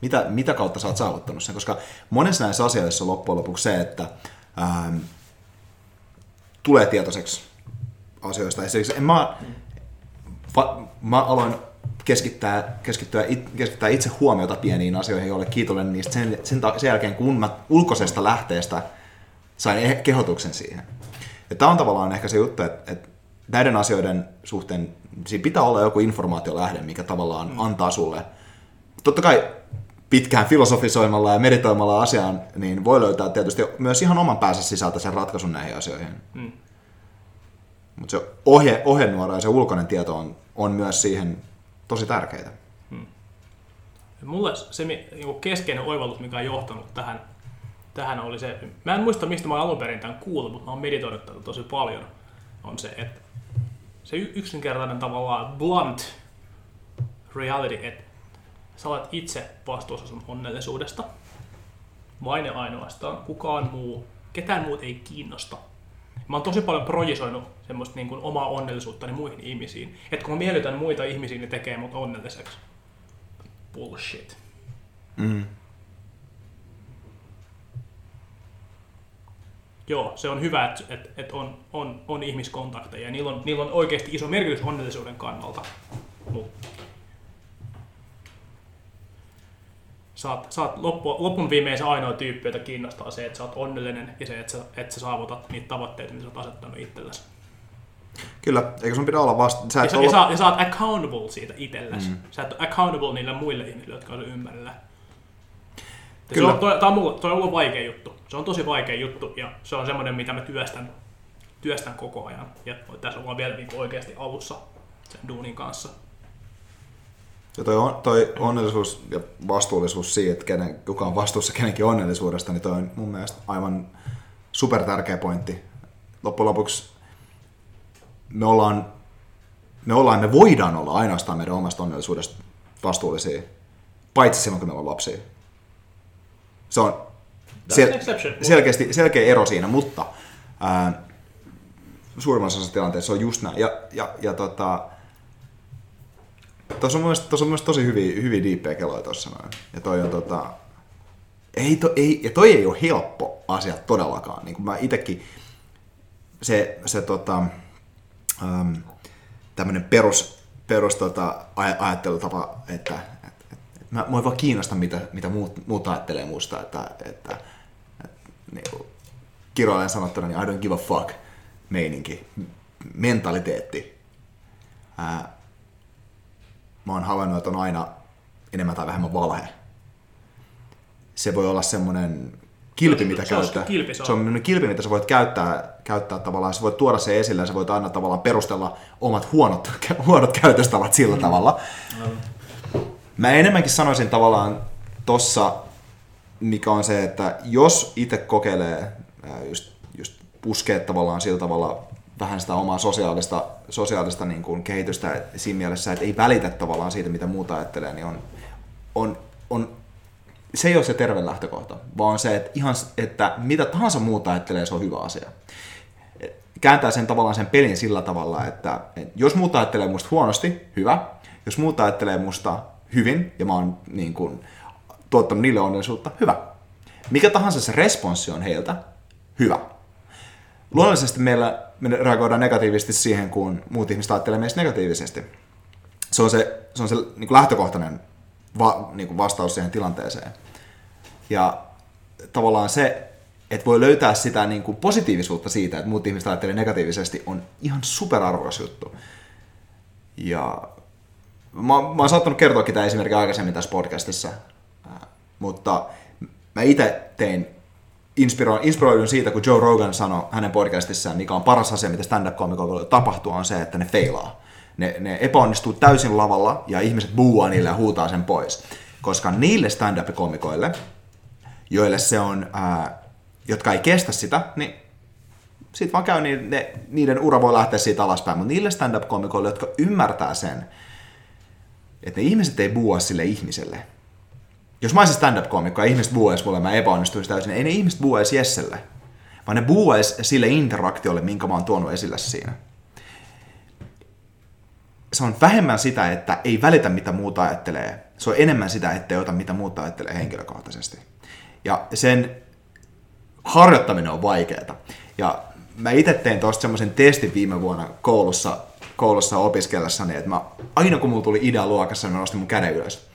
Mitä, mitä kautta sä oot saavuttanut sen? Koska monessa näissä asioissa on loppujen lopuksi se, että ähm, tulee tietoiseksi asioista. Esimerkiksi en mä, va, mä aloin keskittää, keskittyä, it, keskittää itse huomiota pieniin asioihin, joille kiitollinen niistä sen, sen, sen jälkeen, kun mä ulkoisesta lähteestä sain eh- kehotuksen siihen. Ja tämä on tavallaan ehkä se juttu, että, että näiden asioiden suhteen siinä pitää olla joku informaatiolähde, mikä tavallaan mm. antaa sulle. Totta kai pitkään filosofisoimalla ja meditoimalla asiaan, niin voi löytää tietysti myös ihan oman päänsä sisältä sen ratkaisun näihin asioihin. Mm. Mutta se ohje, ohjenuora ja se ulkoinen tieto on, on myös siihen tosi tärkeitä. Ja Mulle se niinku keskeinen oivallus, mikä on johtanut tähän, tähän oli se, mä en muista mistä mä oon alun perin tämän kuullut, mutta mä oon meditoinut tätä tosi paljon, on se, että se yksinkertainen tavallaan blunt reality, että sä olet itse vastuussa sun onnellisuudesta, vain ja ainoastaan, kukaan muu, ketään muut ei kiinnosta. Mä oon tosi paljon projisoinut semmoista niin kuin omaa onnellisuuttani muihin ihmisiin. Että kun mä miellytän muita ihmisiä, niin tekee mut onnelliseksi. Bullshit. Mm. Joo, se on hyvä, että et, et on, on, on ihmiskontakteja ja niillä on, niillä on oikeasti iso merkitys onnellisuuden kannalta. Mut sä oot, sä oot loppu, lopun viimein se ainoa tyyppi, jota kiinnostaa se, että sä oot onnellinen ja se, että sä, että sä saavutat niitä tavoitteita, mitä sä oot asettanut itsellesi. Kyllä, eikä sun pidä olla vasta... Sä Ja et sä, olla... ja, sä, ja sä oot accountable siitä itsellesi. Mm. Sä et ole accountable niille muille ihmisille, jotka on ympärillä. Ja Se Kyllä. on, toi, tää on mulle, toi on ollut vaikea juttu. Se on tosi vaikea juttu ja se on semmoinen, mitä mä työstän, työstän koko ajan. Ja tässä ollaan vielä niinku oikeasti alussa sen duunin kanssa. Ja toi, on, toi onnellisuus ja vastuullisuus siitä, että kenen, kuka on vastuussa kenenkin onnellisuudesta, niin toi on mun mielestä aivan super tärkeä pointti. Loppujen lopuksi me ollaan, me ollaan, me voidaan olla ainoastaan meidän omasta onnellisuudesta vastuullisia, paitsi silloin, kun me ollaan lapsia. Se on exception. selkeästi, selkeä ero siinä, mutta ää, suurimmassa osassa tilanteessa se on just näin. Ja, ja, ja tota, Tuossa on, mielestä- tuossa on mielestä tosi hyviä, hyviä diippejä keloja tuossa noin. Ja toi on tota... Ei, to, ei, ja toi ei ole helppo asia todellakaan. Niin kuin mä itekin, se, se tota, ähm, tämmönen perus, perus tota, aj- ajattelutapa, että et, et, et mä, ei vaan kiinnosta, mitä, mitä muut, muut ajattelee musta, että, että, että niin kiroilen sanottuna, niin I don't give a fuck meininki, mentaliteetti. Ää, mä oon havainnut, että on aina enemmän tai vähemmän valhe. Se voi olla semmoinen kilpi, mitä Se käyttää. kilpi, se on. se on semmoinen kilpi, mitä sä voit käyttää, käyttää tavallaan, sä voit tuoda se esille ja sä voit aina tavallaan perustella omat huonot, huonot käytöstavat sillä Mm. tavalla. Mä enemmänkin sanoisin tavallaan tossa, mikä on se, että jos itse kokeilee ää, just, just puskee tavallaan sillä tavalla vähän sitä omaa sosiaalista, sosiaalista niin kuin kehitystä siinä mielessä, että ei välitä tavallaan siitä, mitä muuta ajattelee, niin on, on, on se ei ole se terve lähtökohta, vaan se, että, ihan, että mitä tahansa muuta ajattelee, se on hyvä asia. Kääntää sen tavallaan sen pelin sillä tavalla, että, jos muuta ajattelee musta huonosti, hyvä. Jos muuta ajattelee musta hyvin, ja mä oon niin kuin, tuottanut niille onnellisuutta, hyvä. Mikä tahansa se responssi on heiltä, hyvä. Luonnollisesti meillä me reagoidaan negatiivisesti siihen, kun muut ihmiset ajattelee meistä negatiivisesti. Se on se, se, on se niin kuin lähtökohtainen va, niin kuin vastaus siihen tilanteeseen. Ja tavallaan se, että voi löytää sitä niin kuin positiivisuutta siitä, että muut ihmiset ajattelee negatiivisesti, on ihan superarvokas juttu. Ja mä, mä oon saattanut kertoakin tämä esimerkki aikaisemmin tässä podcastissa, mutta mä itse tein inspiro, inspiroidun siitä, kun Joe Rogan sanoi hänen podcastissaan, mikä on paras asia, mitä stand-up-komikoilla voi tapahtua, on se, että ne feilaa. Ne, ne epäonnistuu täysin lavalla ja ihmiset buuaa niille ja huutaa sen pois. Koska niille stand-up-komikoille, joille se on, ää, jotka ei kestä sitä, niin sitten vaan käy, niin ne, niiden ura voi lähteä siitä alaspäin. Mutta niille stand-up-komikoille, jotka ymmärtää sen, että ne ihmiset ei buua sille ihmiselle. Jos mä olisin stand-up-komikko ja ihmiset buuaisi mulle, mä epäonnistuisin täysin, ei ne ihmiset buuaisi Jesselle, vaan ne buuaisi sille interaktiolle, minkä mä oon tuonut esille siinä. Se on vähemmän sitä, että ei välitä mitä muuta ajattelee. Se on enemmän sitä, että ei ota mitä muuta ajattelee henkilökohtaisesti. Ja sen harjoittaminen on vaikeaa. Ja mä itse tein tuosta semmoisen testin viime vuonna koulussa, koulussa opiskellessani, että mä, aina kun mulla tuli idea luokassa, niin mä nostin mun käden ylös.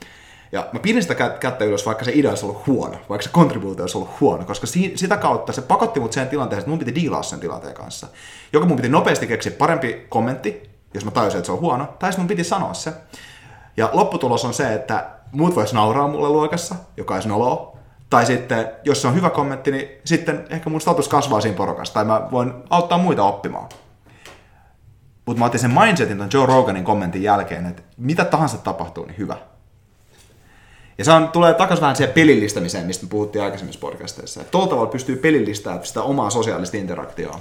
Ja mä pidin sitä kä- kättä ylös, vaikka se idea olisi ollut huono, vaikka se kontribuutio olisi ollut huono, koska si- sitä kautta se pakotti mut siihen tilanteeseen, että mun piti diilaa sen tilanteen kanssa. Joko mun piti nopeasti keksiä parempi kommentti, jos mä tajusin, että se on huono, tai mun piti sanoa se. Ja lopputulos on se, että muut vois nauraa mulle luokassa, joka olisi noloa. Tai sitten, jos se on hyvä kommentti, niin sitten ehkä mun status kasvaa siinä porukassa, tai mä voin auttaa muita oppimaan. Mutta mä otin sen mindsetin ton Joe Roganin kommentin jälkeen, että mitä tahansa tapahtuu, niin hyvä. Ja se on, tulee takaisin vähän siihen pelillistämiseen, mistä me puhuttiin aikaisemmissa podcasteissa. Että tuolla tavalla pystyy pelillistämään sitä omaa sosiaalista interaktioa.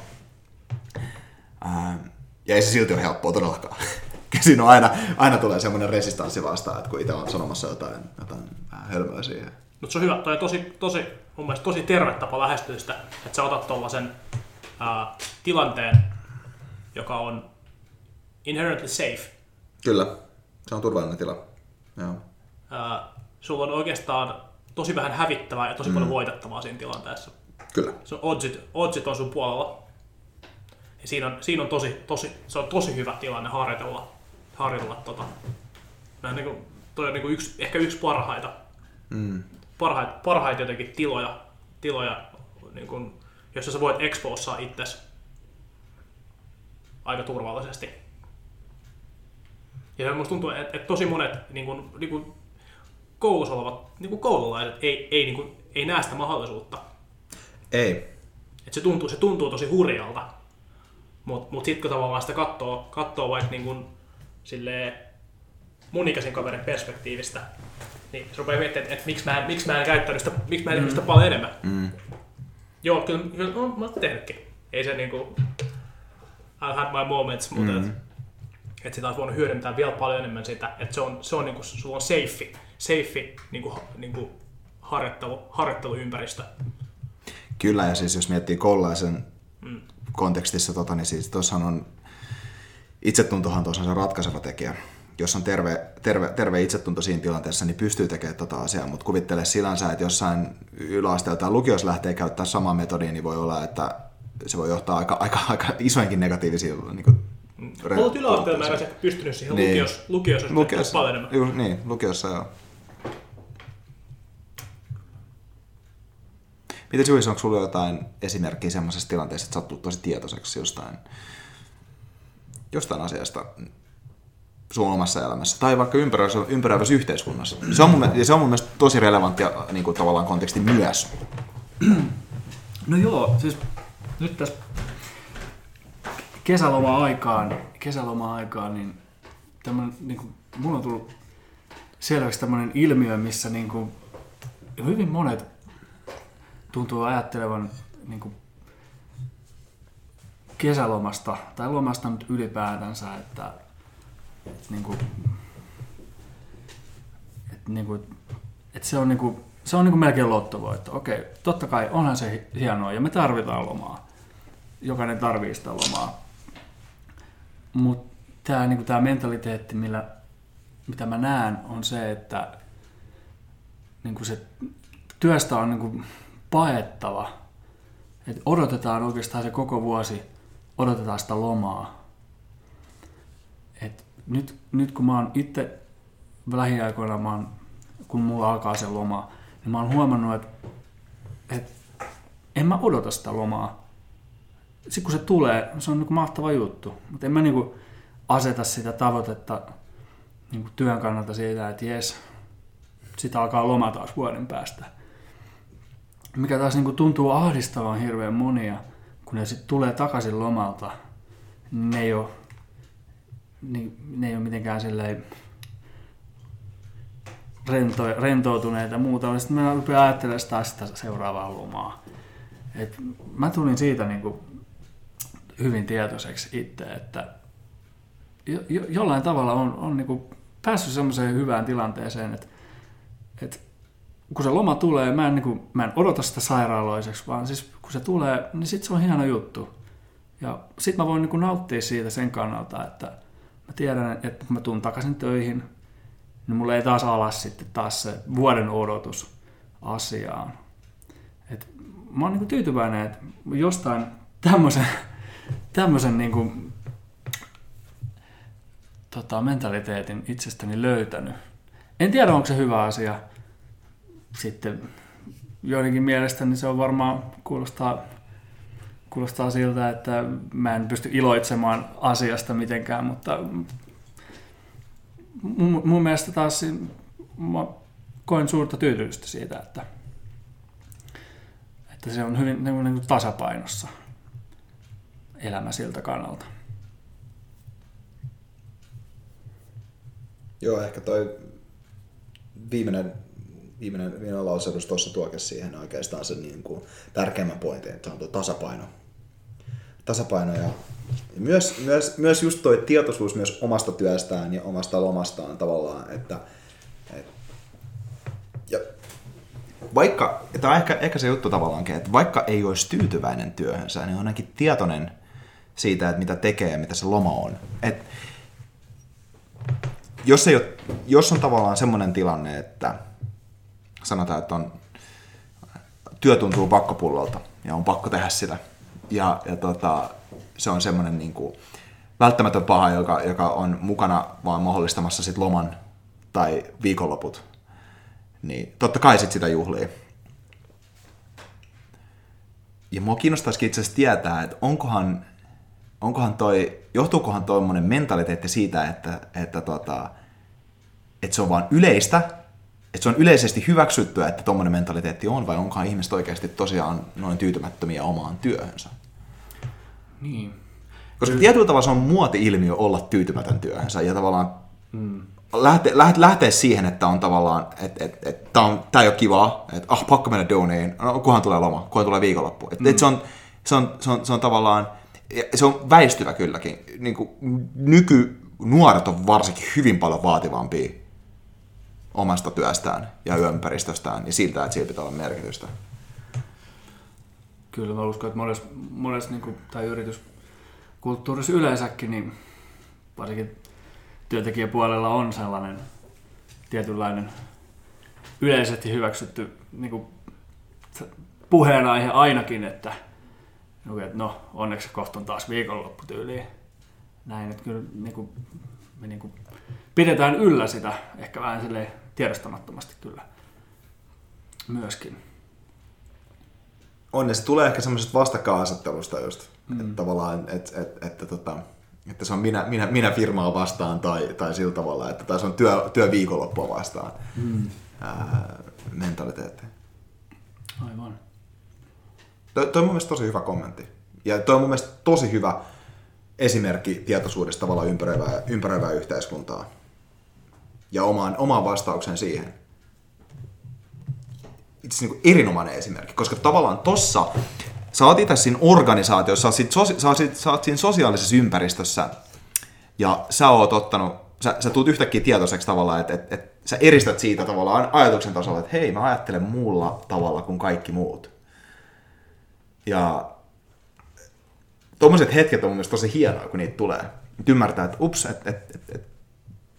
Ja ei se silti ole helppoa todellakaan. Siinä on aina, aina tulee semmoinen resistanssi vastaan, että kun itse on sanomassa jotain, jotain vähän hölmöä siihen. Mutta se on hyvä, toi on tosi, tosi, mun mielestä tosi terve tapa lähestyä sitä, että sä otat tuollaisen tilanteen, joka on inherently safe. Kyllä, se on turvallinen tila. Joo. Ää, sulla on oikeastaan tosi vähän hävittävää ja tosi paljon voitettavaa siinä tilanteessa. Kyllä. Se on oddsit, oddsit on sun puolella. Ja siinä on, siinä on tosi, tosi, se on tosi hyvä tilanne harjoitella, harjoitella tota. Näin niin kuin, toi on niin kuin yksi, ehkä yksi parhaita, mm. parhaita, parhaita jotenkin tiloja, tiloja niin kuin, jossa sä voit exposaa itsesi aika turvallisesti. Ja musta tuntuu, että, että tosi monet niin kuin, niin kuin koulussa olevat niin kuin koululaiset ei, ei, niin kuin, ei näe sitä mahdollisuutta. Ei. Et se, tuntuu, se tuntuu tosi hurjalta. Mutta mut sitten kun tavallaan sitä katsoo, katsoo vaikka niin kuin, silleen, mun ikäisen kaverin perspektiivistä, niin se rupeaa miettimään, että, että miksi, mä en, miksi mä en käyttänyt sitä, miksi mä en mm. sitä paljon enemmän. Mm. Joo, kyllä, kyllä no, mä oon tehnytkin. Ei se niinku, I've had my moments, mutta mm. et, et sitä olisi voinut hyödyntää vielä paljon enemmän sitä, että se on, se on niinku, sulla on safe, safe niinku, niinku harjoittelu, harjoitteluympäristö. Kyllä, ja siis jos miettii koululaisen mm. kontekstissa, tota, niin siis tuossahan on, itsetuntohan tuossa on se ratkaiseva tekijä. Jos on terve, terve, terve itsetunto siinä tilanteessa, niin pystyy tekemään tota asiaa, mutta kuvittele silänsä, että jossain yläasteella tai lukiossa lähtee käyttää samaa metodia, niin voi olla, että se voi johtaa aika, aika, aika isoinkin negatiivisia niin kuin, Re- Olet yläasteella mä en pystynyt siihen niin. lukios, lukiossa, lukiossa paljon enemmän. Ju, niin, lukiossa joo. Miten Julius, onko sulla jotain esimerkkiä semmoisessa tilanteessa, että oot tosi tietoiseksi jostain, jostain asiasta sun omassa elämässä tai vaikka ympäröivässä, ympäröivässä yhteiskunnassa? Se on mun, se on mun mielestä tosi relevantti niin kuin, tavallaan konteksti myös. No joo, siis nyt tässä kesäloma-aikaan, kesäloma-aikaan niin, tämän, niin kuin, mulla on tullut selväksi tämmöinen ilmiö, missä niin kuin, hyvin monet tuntuu ajattelevan niin kuin, kesälomasta tai lomasta nyt ylipäätänsä, että, että, niin kuin, että, niin kuin, että se on, niin kuin, se on niin kuin melkein lottovoitto. Okei, totta kai onhan se hienoa ja me tarvitaan lomaa. Jokainen tarvii sitä lomaa. Mutta tämä niin mentaliteetti, millä, mitä mä näen, on se, että niin kuin se työstä on niin kuin paettava. Et odotetaan oikeastaan se koko vuosi, odotetaan sitä lomaa. Et nyt, nyt kun mä oon itse lähiaikoina, mä oon, kun mulla alkaa se loma, niin mä oon huomannut, että et en mä odota sitä lomaa. Sitten kun se tulee, se on niin mahtava juttu. Mutta en mä niin aseta sitä tavoitetta niin työn kannalta siitä, että jes, sitä alkaa loma taas vuoden päästä mikä taas niin tuntuu ahdistavan hirveän monia, kun ne sitten tulee takaisin lomalta, niin ne ei ole, niin, ne ei ole mitenkään silleen rento, rentoutuneita muuta. Sitten mä rupean ajattelemaan taas sitä seuraavaa lomaa. Et mä tulin siitä niin kuin hyvin tietoiseksi itse, että jo, jo, jollain tavalla on, on niin kuin päässyt semmoiseen hyvään tilanteeseen, että, että kun se loma tulee, mä en, niin kuin, mä en odota sitä sairaaloiseksi, vaan siis kun se tulee, niin sitten se on hieno juttu. Ja sitten mä voin niin kuin nauttia siitä sen kannalta, että mä tiedän, että kun mä tuun takaisin töihin, niin mulla ei taas alas sitten taas se vuoden odotus asiaan. Et mä oon niin kuin tyytyväinen, että jostain tämmöisen, tämmöisen niin kuin, tota, mentaliteetin itsestäni löytänyt. En tiedä, onko se hyvä asia, sitten joidenkin mielestä niin se on varmaan kuulostaa, kuulostaa siltä, että mä en pysty iloitsemaan asiasta mitenkään, mutta mun, mun mielestä taas mä koen suurta tyytyväisyyttä siitä, että, että se on hyvin niin kuin tasapainossa elämä siltä kannalta. Joo, ehkä toi viimeinen viimeinen, viimeinen lauseudus tuossa tuoke siihen oikeastaan sen niin kuin tärkeimmän pointin, että se on tuo tasapaino. Tasapaino ja, ja myös, myös, myös just tuo tietoisuus myös omasta työstään ja omasta lomastaan tavallaan, että, et, ja vaikka, tämä on ehkä, ehkä se juttu tavallaankin, että vaikka ei olisi tyytyväinen työhönsä, niin on ainakin tietoinen siitä, että mitä tekee ja mitä se loma on. Et, jos, ei ole, jos on tavallaan semmoinen tilanne, että sanotaan, että on, työ tuntuu pakkopullolta ja on pakko tehdä sitä. Ja, ja tota, se on semmoinen niin kuin, välttämätön paha, joka, joka on mukana vaan mahdollistamassa sit loman tai viikonloput. Niin totta kai sit sitä juhlii. Ja mua kiinnostaisikin itse asiassa tietää, että onkohan onkohan toi, johtuukohan tuommoinen mentaliteetti siitä, että, että, tota, että se on vain yleistä, että se on yleisesti hyväksyttyä, että tuommoinen mentaliteetti on, vai onkohan ihmiset oikeasti tosiaan noin tyytymättömiä omaan työhönsä? Niin. Koska tietyllä tavalla se on muoti-ilmiö olla tyytymätön työhönsä ja tavallaan mm. lähteä, lähteä, lähteä siihen, että on tavallaan, että et, et, tämä ei ole kivaa, että ah, pakko mennä duuniin, no kunhan tulee loma, kunhan tulee viikonloppu. Et, mm. et se, on, se, on, se, on, se on tavallaan, se on väistyvä kylläkin. Niin kuin nykynuoret on varsinkin hyvin paljon vaativampia omasta työstään ja ympäristöstään ja siltä, että sillä pitää olla merkitystä. Kyllä mä uskon, että monessa, monessa niin kuin, tai yrityskulttuurissa yleensäkin, niin varsinkin työntekijäpuolella on sellainen tietynlainen yleisesti hyväksytty niin kuin, puheenaihe ainakin, että no onneksi kohta on taas viikonlopputyyliin. Näin, että kyllä niin kuin, me niin kuin, pidetään yllä sitä ehkä vähän silleen tiedostamattomasti kyllä myöskin. On, ja se tulee ehkä semmoisesta vastakkainasettelusta just, mm. että tavallaan, että, että, että, tota, että se on minä, minä, minä firmaa vastaan tai, tai sillä tavalla, että tässä on työ, työviikonloppua vastaan mm. ää, mentaliteetti. Aivan. Toi, toi on mun mielestä tosi hyvä kommentti. Ja toi on mun mielestä tosi hyvä esimerkki tietoisuudesta tavallaan ympäröivää, ympäröivää yhteiskuntaa. Ja omaan, omaan vastaukseen siihen. Itse niin erinomainen esimerkki, koska tavallaan tossa sä oot itse siinä organisaatiossa, sä oot, sit, sä, oot, siinä sosiaalisessa ympäristössä ja sä oot ottanut, sä, sä tulet yhtäkkiä tietoiseksi tavallaan, että et, et, sä eristät siitä tavallaan ajatuksen tasolla, että hei, mä ajattelen muulla tavalla kuin kaikki muut. Ja tuommoiset hetket on mun mielestä tosi hienoa, kun niitä tulee. Nyt ymmärtää, että ups, että et, et, et,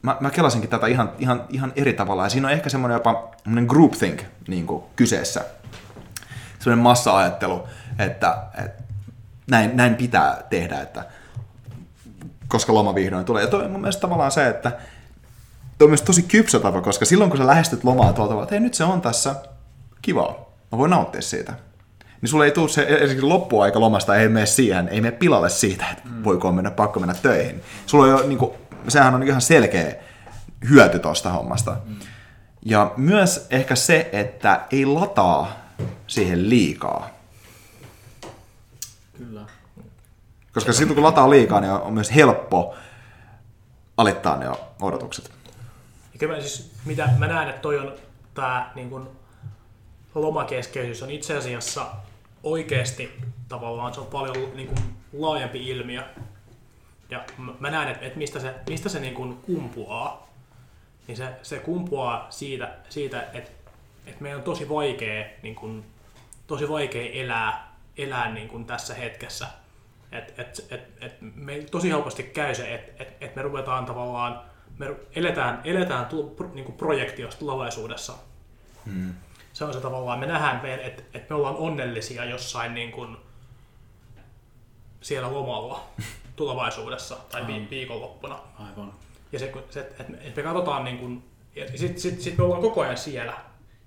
mä, mä kelasinkin tätä ihan, ihan, ihan eri tavalla. Ja siinä on ehkä semmoinen jopa groupthink niin kuin kyseessä. Semmoinen massa-ajattelu, että, että näin, näin pitää tehdä, että koska loma vihdoin tulee. Ja toi on mun mielestä tavallaan se, että toi on myös tosi kypsä tapa, koska silloin kun sä lähestyt lomaa tuolta, että hei nyt se on tässä kivaa, mä voin nauttia siitä niin sulle ei tule se esimerkiksi loppuaika lomasta, ei mene siihen, ei mene pilalle siitä, että mm. voiko mennä, pakko mennä töihin. Sulla on jo, niin kuin, sehän on ihan selkeä hyöty tuosta hommasta. Mm. Ja myös ehkä se, että ei lataa siihen liikaa. Kyllä. Koska sitten kun lataa liikaa, niin on myös helppo alittaa ne odotukset. Ja kyllä siis, mitä mä näen, että toi on tämä niin kun, lomakeskeisyys on itse asiassa oikeasti tavallaan se on paljon niin kuin, laajempi ilmiö. Ja mä näen, että, että mistä se, mistä se niin kuin kumpuaa. Niin se, se kumpuaa siitä, siitä että, että meidän on tosi vaikea, niin kuin, tosi vaikea elää, elää niin kuin tässä hetkessä. Et, et, et, et me tosi helposti käy se, että et, et me ruvetaan tavallaan, me eletään, eletään tu, niin kuin projektiosta tulevaisuudessa. Hmm se on se tavallaan, me nähdään, että, että me ollaan onnellisia jossain niin kuin siellä lomalla tulevaisuudessa tai Aivan. viikonloppuna. Aivan. Ja se, se että me katsotaan niin kuin, ja sitten sit, sit me ollaan koko ajan siellä.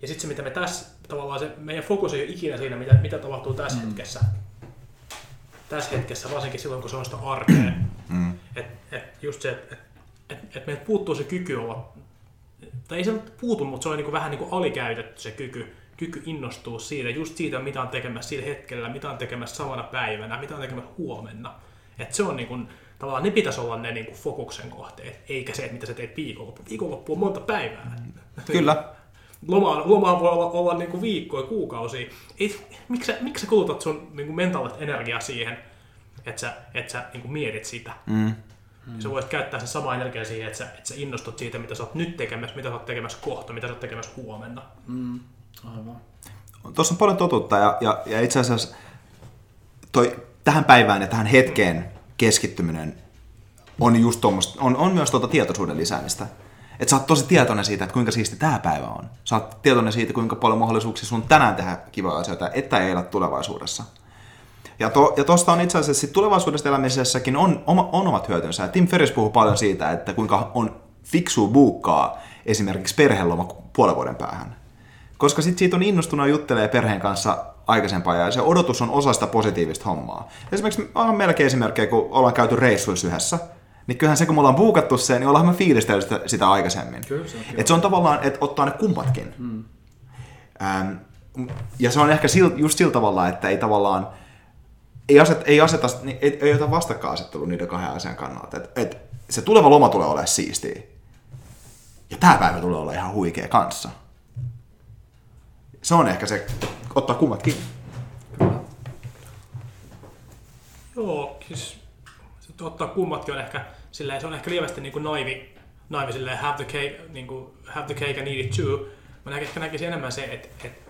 Ja sitten se, mitä me tässä, tavallaan se, meidän fokus ei ole ikinä siinä, mitä, mitä tapahtuu tässä mm. hetkessä. Tässä hetkessä, varsinkin silloin, kun se on sitä arkea. Mm. Että et just se, että et, et meiltä puuttuu se kyky olla tai ei se puutu, mutta se on niin vähän niin kuin alikäytetty se kyky, kyky innostua siitä, just siitä, mitä on tekemässä sillä hetkellä, mitä on tekemässä samana päivänä, mitä on tekemässä huomenna. Et se on niin kuin, tavallaan ne pitäisi olla ne niin kuin fokuksen kohteet, eikä se, mitä sä teet viikonloppu. Viikonloppu on monta päivää. Kyllä. Loma, loma voi olla, olla niin kuin viikkoja, kuukausia. Ei, miksi, sä, miksi sä kulutat sun niin kuin mentaalista energiaa siihen, että sä, että sä niin kuin mietit sitä? Mm. Mm. Sä voisit käyttää sen sama energia siihen, että sä, että sä innostut siitä, mitä sä oot nyt tekemässä, mitä sä oot tekemässä kohta, mitä sä oot tekemässä huomenna. Mm. Aivan. Tuossa on paljon totuutta ja, ja, ja itse asiassa toi, tähän päivään ja tähän hetkeen keskittyminen on just on, on myös tuota tietoisuuden lisäämistä. Että sä oot tosi tietoinen siitä, että kuinka siisti tämä päivä on. Sä oot tietoinen siitä, kuinka paljon mahdollisuuksia sun tänään tehdä kivoja asioita, että ei elä tulevaisuudessa. Ja, to, ja tuosta on itse asiassa tulevaisuudesta elämisessäkin on, oma, on omat hyötynsä. Tim Ferris puhuu paljon siitä, että kuinka on fiksu buukkaa esimerkiksi perheloma puolen vuoden päähän. Koska sitten siitä on innostunut juttelee perheen kanssa aikaisempaa ja se odotus on osa sitä positiivista hommaa. Esimerkiksi on meilläkin esimerkkejä, kun ollaan käyty reissuissa yhdessä, niin kyllähän se, kun me ollaan buukattu se, niin ollaan me fiilistellyt sitä, sitä aikaisemmin. Kyllä se on. Et se on tavallaan, että ottaa ne kummatkin. Mm. Ähm, ja se on ehkä sil, just sillä tavalla, että ei tavallaan, ei, aset, ei, aseta, niin ei, ei ota vastakkainasettelua niiden kahden asian kannalta. Et, et se tuleva loma tulee olemaan siistiä. Ja tämä päivä tulee olla ihan huikea kanssa. Se on ehkä se, ottaa kummatkin. Joo, siis se ottaa kummatkin on ehkä, silleen, se on ehkä lievästi niin kuin naivi, naivi silleen, have the cake, niin kuin, have the cake and eat it too. Mä näkisin, ehkä näkisin enemmän se, että et,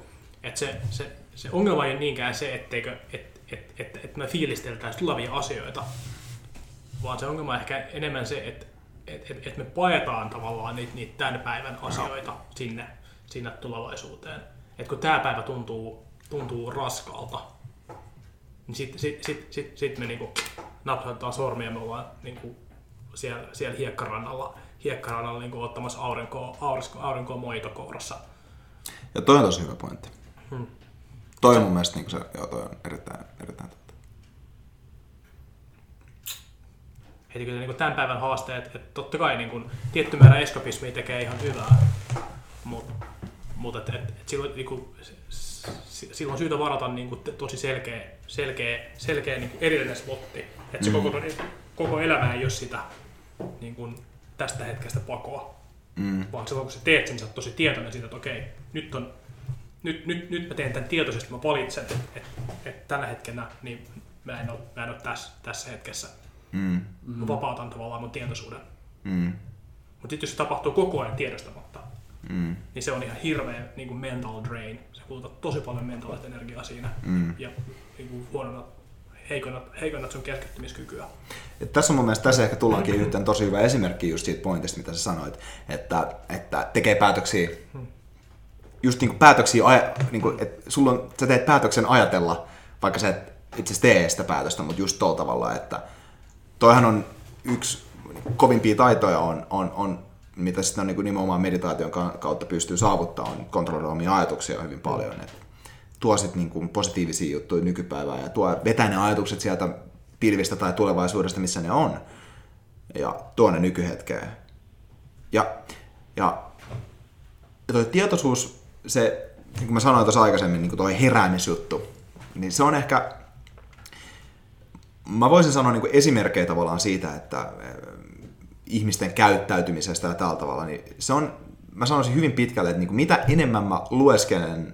et se, se, se, ongelma ei ole niinkään se, etteikö, et, et, et, et me fiilisteltäisiin tulevia asioita, vaan se ongelma on ehkä enemmän se, että et, et, et me paetaan tavallaan niitä, niitä tämän päivän asioita sinne, sinne tulevaisuuteen. Et kun tämä päivä tuntuu, tuntuu raskalta, niin sitten sit, sit, sit, sit me niinku napsautetaan sormia ja me ollaan niinku siellä, siellä hiekkarannalla, hiekkarannalla niinku ottamassa aurinkoa, aurinkoa, aurinkoa moitokourassa. Ja toi on tosi hyvä pointti. Hmm. Toi on mun mielestä niin se, joo, toi on erittäin, erittäin totta. Heti kyllä niin tämän päivän haasteet, että totta kai niin kuin, tietty määrä eskapismia tekee ihan hyvää, mutta mut, et, et, et silloin, niin kuin, silloin on syytä varata niin kuin, tosi selkeä, selkeä, selkeä niin kuin erillinen slotti. Että se mm. koko, koko elämä ei ole sitä niin kuin, tästä hetkestä pakoa. Mm. Vaan silloin kun sä teet sen, sä oot tosi tietoinen siitä, että okei, nyt on nyt, nyt, nyt mä teen tämän tietoisesti, mä valitsen, että et, tällä hetkellä niin mä en ole, mä en ole tässä, tässä hetkessä. Mm. Mä vapautan tavallaan mun tietoisuuden. Mm. Mutta sitten jos se tapahtuu koko ajan tiedostamatta, mm. niin se on ihan hirveä niin kuin mental drain. Se kulutat tosi paljon mentaalista energiaa siinä mm. ja niin kuin huonona heikonnat, sun keskittymiskykyä. Et tässä on mun mielestä tässä ehkä tullaankin mm-hmm. yhteen tosi hyvä esimerkki just siitä pointista, mitä sä sanoit, että, että tekee päätöksiä, mm. just niin kuin päätöksiä, niin kuin, että sulla on, sä teet päätöksen ajatella, vaikka sä et itse asiassa tee sitä päätöstä, mutta just tuolla tavalla, että toihan on yksi kovimpia taitoja on, on, on mitä on niin nimenomaan meditaation kautta pystyy saavuttamaan, on kontrolloida omia ajatuksia hyvin paljon. Et tuo sitten niin kuin positiivisia juttuja nykypäivään ja tuo vetää ne ajatukset sieltä pilvistä tai tulevaisuudesta, missä ne on, ja tuo ne nykyhetkeen. Ja, ja, ja tuo tietoisuus, se, niin kuin mä sanoin tuossa aikaisemmin, niin kuin tuo heräämisjuttu, niin se on ehkä mä voisin sanoa niin kuin esimerkkejä tavallaan siitä, että ihmisten käyttäytymisestä ja tällä tavalla, niin se on, mä sanoisin hyvin pitkälle, että niin kuin mitä enemmän mä lueskelen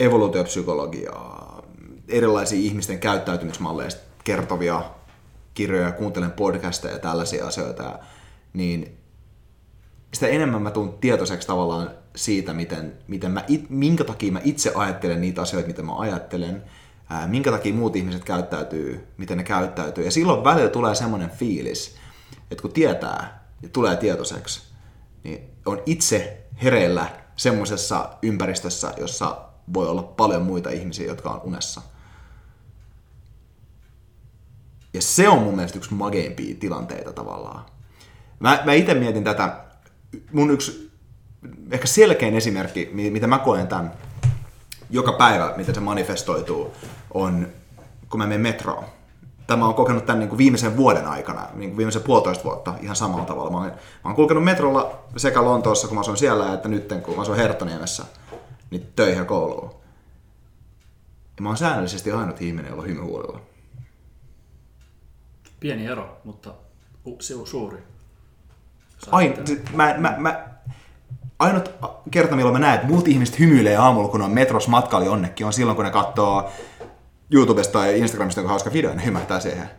evoluutiopsykologiaa, erilaisia ihmisten käyttäytymismalleista kertovia kirjoja, kuuntelen podcasteja ja tällaisia asioita, niin sitä enemmän mä tuun tietoiseksi tavallaan siitä, miten, miten mä it, minkä takia mä itse ajattelen niitä asioita, mitä mä ajattelen, ää, minkä takia muut ihmiset käyttäytyy, miten ne käyttäytyy. Ja silloin välillä tulee semmoinen fiilis, että kun tietää ja tulee tietoiseksi, niin on itse hereillä semmoisessa ympäristössä, jossa voi olla paljon muita ihmisiä, jotka on unessa. Ja se on mun mielestä yksi mageimpia tilanteita tavallaan. Mä, mä itse mietin tätä, mun yksi ehkä selkein esimerkki, mitä mä koen tämän joka päivä, miten se manifestoituu, on kun mä menen metroon. Tämä on kokenut tämän niin kuin viimeisen vuoden aikana, niin kuin viimeisen puolitoista vuotta ihan samalla tavalla. Mä oon, mä oon kulkenut metrolla sekä Lontoossa, kun mä asun siellä, että nyt kun mä asun Herttoniemessä, niin töihin ja kouluun. Ja mä oon säännöllisesti ainut ihminen, jolla on. Pieni ero, mutta se on suuri. Aina, mä, mä, mä, ainut kerta, milloin mä näen, että muut ihmiset hymyilee aamulla, kun on metros matkalla jonnekin, on silloin, kun ne katsoo YouTubesta tai Instagramista joku hauska video, ne hymähtää siihen.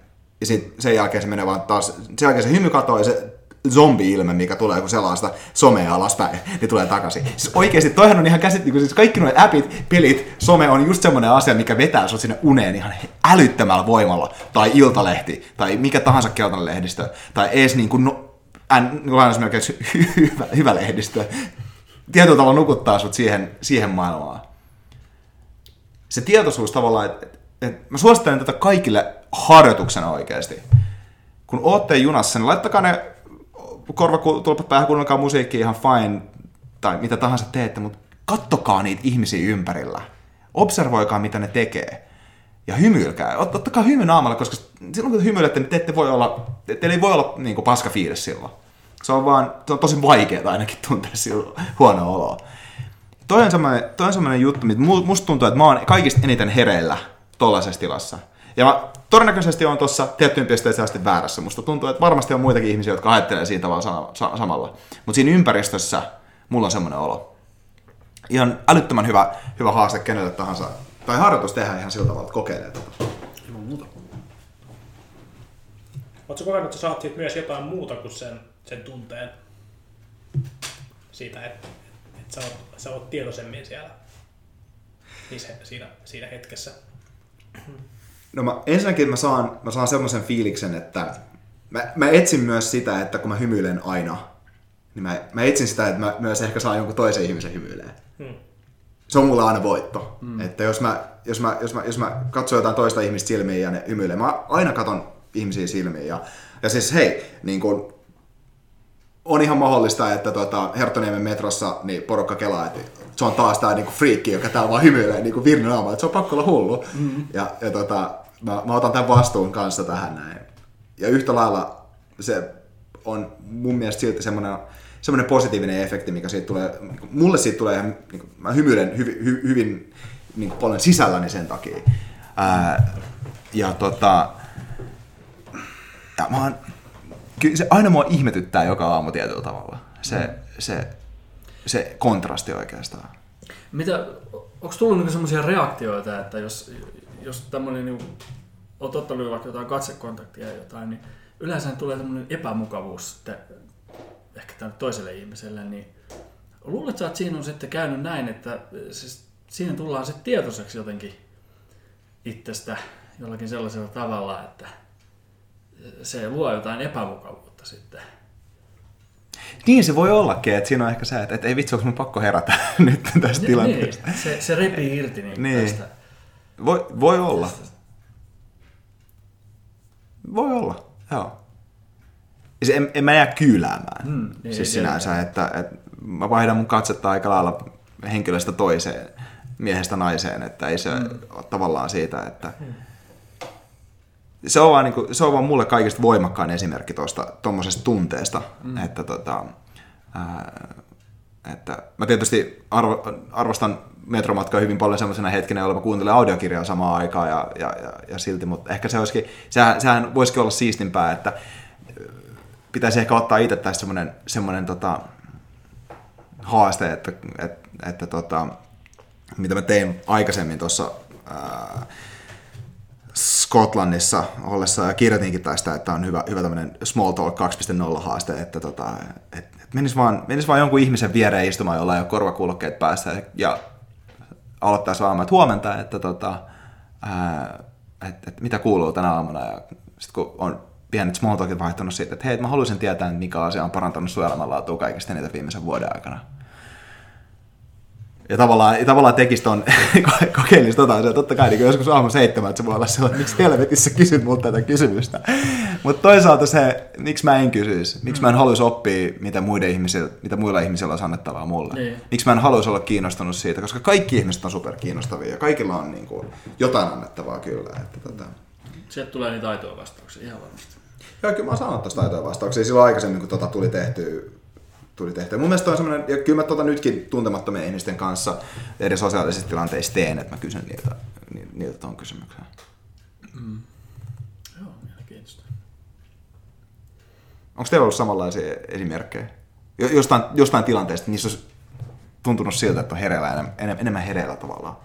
Ja sit sen jälkeen se menee vaan taas, sen jälkeen se hymy katoo ja se zombi-ilme, mikä tulee, kun selaa sitä somea alaspäin, niin tulee takaisin. Siis oikeesti, toihan on ihan käsit, niin siis kaikki nuo appit, pelit, some on just semmoinen asia, mikä vetää sut sinne uneen ihan älyttömällä voimalla. Tai iltalehti, tai mikä tahansa keltainen lehdistö, tai ees niin kuin no, lainausmerkeissä hyvä, hyvä lehdistö, tietyllä tavalla nukuttaa sut siihen, siihen maailmaan. Se tietoisuus tavallaan, että et, mä suosittelen tätä kaikille harjoituksena oikeasti. Kun ootte junassa, niin laittakaa ne korvatulpat päähän, kuunnelkaa musiikkia ihan fine, tai mitä tahansa teette, mutta kattokaa niitä ihmisiä ympärillä. Observoikaa, mitä ne tekee. Ja hymyilkää. Ot, ottakaa hymy naamalle, koska silloin kun te hymyilette, niin te ette voi olla, te, teillä ei voi olla niin kuin, paska fiilis silloin. Se on vaan, se on tosi vaikeaa ainakin tuntea silloin huonoa oloa. Toi on semmoinen, toi on semmoinen juttu, mitä mu- musta tuntuu, että mä oon kaikista eniten hereillä tollaisessa tilassa. Ja mä todennäköisesti on tuossa tiettyyn pisteeseen asti väärässä. Musta tuntuu, että varmasti on muitakin ihmisiä, jotka ajattelee siitä tavalla sa- sa- samalla. Mutta siinä ympäristössä mulla on semmoinen olo. Ihan älyttömän hyvä, hyvä haaste kenelle tahansa. Tai harjoitus tehdä ihan sillä tavalla, että kokeilee tota. Ilman muuta. Oletko kokenut, että sä saat siitä myös jotain muuta kuin sen, sen tunteen siitä, että, että sä, oot, sä oot tietoisemmin siellä niissä, siinä, siinä hetkessä? No mä, ensinnäkin mä saan, mä saan semmoisen fiiliksen, että mä, mä etsin myös sitä, että kun mä hymyilen aina, niin mä, mä etsin sitä, että mä myös ehkä saan jonkun toisen ihmisen hymyilemään. Hmm. Se on mulla aina voitto. Mm. Että jos mä, jos, mä, jos, mä, jos mä katson jotain toista ihmistä silmiin ja ne hymyilee, mä aina katon ihmisiä silmiin. Ja, ja siis hei, niin kun, on ihan mahdollista, että tota, Herttoniemen metrossa niin porukka kelaa, että se on taas tää niinku friikki, joka täällä vaan hymyilee niinku Virnin aamalla, että se on pakko olla hullu. Mm. Ja, ja tota, mä, mä, otan tämän vastuun kanssa tähän näin. Ja yhtä lailla se on mun mielestä silti semmoinen, semmoinen positiivinen efekti, mikä siitä tulee, mulle siitä tulee ihan, niin kuin, mä hymyilen hyvin, hy, hyvin niin kuin paljon sisälläni sen takia. Ää, ja tota, ja mä oon, kyllä se aina mua ihmetyttää joka aamu tietyllä tavalla. Se, mm. se, se kontrasti oikeastaan. Mitä, onko tullut niinku semmoisia reaktioita, että jos, jos tämmöinen, niinku, olet ottanut vaikka jotain katsekontaktia ja jotain, niin yleensä tulee tämmöinen epämukavuus sitten ehkä tälle toiselle ihmiselle, niin luuletko, että siinä on sitten käynyt näin, että siis siinä tullaan sitten tietoiseksi jotenkin itsestä jollakin sellaisella tavalla, että se luo jotain epämukavuutta sitten. Niin se voi ollakin, että siinä on ehkä se, että, että ei vitsi, onko mun pakko herätä nyt tästä Niin, tilanteesta. Niin, se, se repii irti niin Niin. tästä. Voi, voi olla. Voi olla, joo. Se, en, en mä jää kyyläämään. Mm, Mm, niin, siis sinänsä, että, että mä vaihdan mun katsetta aika lailla henkilöstä toiseen, miehestä naiseen, että ei se mm. ole tavallaan siitä, että... Se on, vaan, niin kuin, se on vaan mulle kaikista voimakkain esimerkki tuosta tuommoisesta tunteesta, mm. että tota, ää, että mä tietysti arvo, arvostan metromatkaa hyvin paljon sellaisena hetkenä, jolloin mä kuuntelen audiokirjaa samaan aikaan ja, ja, ja, ja silti, mutta ehkä se olisikin, sehän, sehän voisikin olla siistimpää, että pitäisi ehkä ottaa itse tässä semmoinen, semmoinen tota, haaste, että, että, että tota, mitä mä tein aikaisemmin tuossa Skotlannissa ollessa ja kirjoitinkin tästä, että on hyvä, hyvä tämmöinen small talk 2.0 haaste, että tota, et, et menis, vaan, menis vaan jonkun ihmisen viereen istumaan, jolla ei ole korvakuulokkeet päässä ja aloittaisi aamulla, että huomenta, että tota, ää, et, et, mitä kuuluu tänä aamuna ja sitten kun on pienet small talkit vaihtunut siitä, että hei, mä haluaisin tietää, mikä asia on parantanut sun elämänlaatua kaikista niitä viimeisen vuoden aikana. Ja tavallaan, ja tavallaan tekisi ton, kokeilisi tota, että totta kai niin joskus aamu seitsemän, että se voi olla sellainen, miksi helvetissä kysyt multa tätä kysymystä. Mutta toisaalta se, miksi mä en kysyisi, miksi mä en haluaisi oppia, mitä, muiden ihmisillä, mitä muilla ihmisillä on annettavaa mulle. Niin. Miksi mä en haluaisi olla kiinnostunut siitä, koska kaikki ihmiset on super kiinnostavia ja kaikilla on niin kuin, jotain annettavaa kyllä. Että, tota. Sieltä tulee niitä aitoja vastauksia, ihan varmasti. Joo, kyllä mä oon saanut tästä taitoja vastauksia silloin aikaisemmin, kun tota tuli tehty tuli tehty. Mun mielestä on semmoinen, ja kyllä mä tota nytkin tuntemattomien ihmisten kanssa eri sosiaalisissa tilanteissa teen, että mä kysyn niiltä, ni- niiltä tuon kysymyksen. Joo, mielenkiintoista. Onko teillä ollut samanlaisia esimerkkejä? Jo- Jostain, jostain tilanteesta, niissä olisi tuntunut siltä, että on hereillä, enemmän, enemmän, enemmän hereillä tavallaan.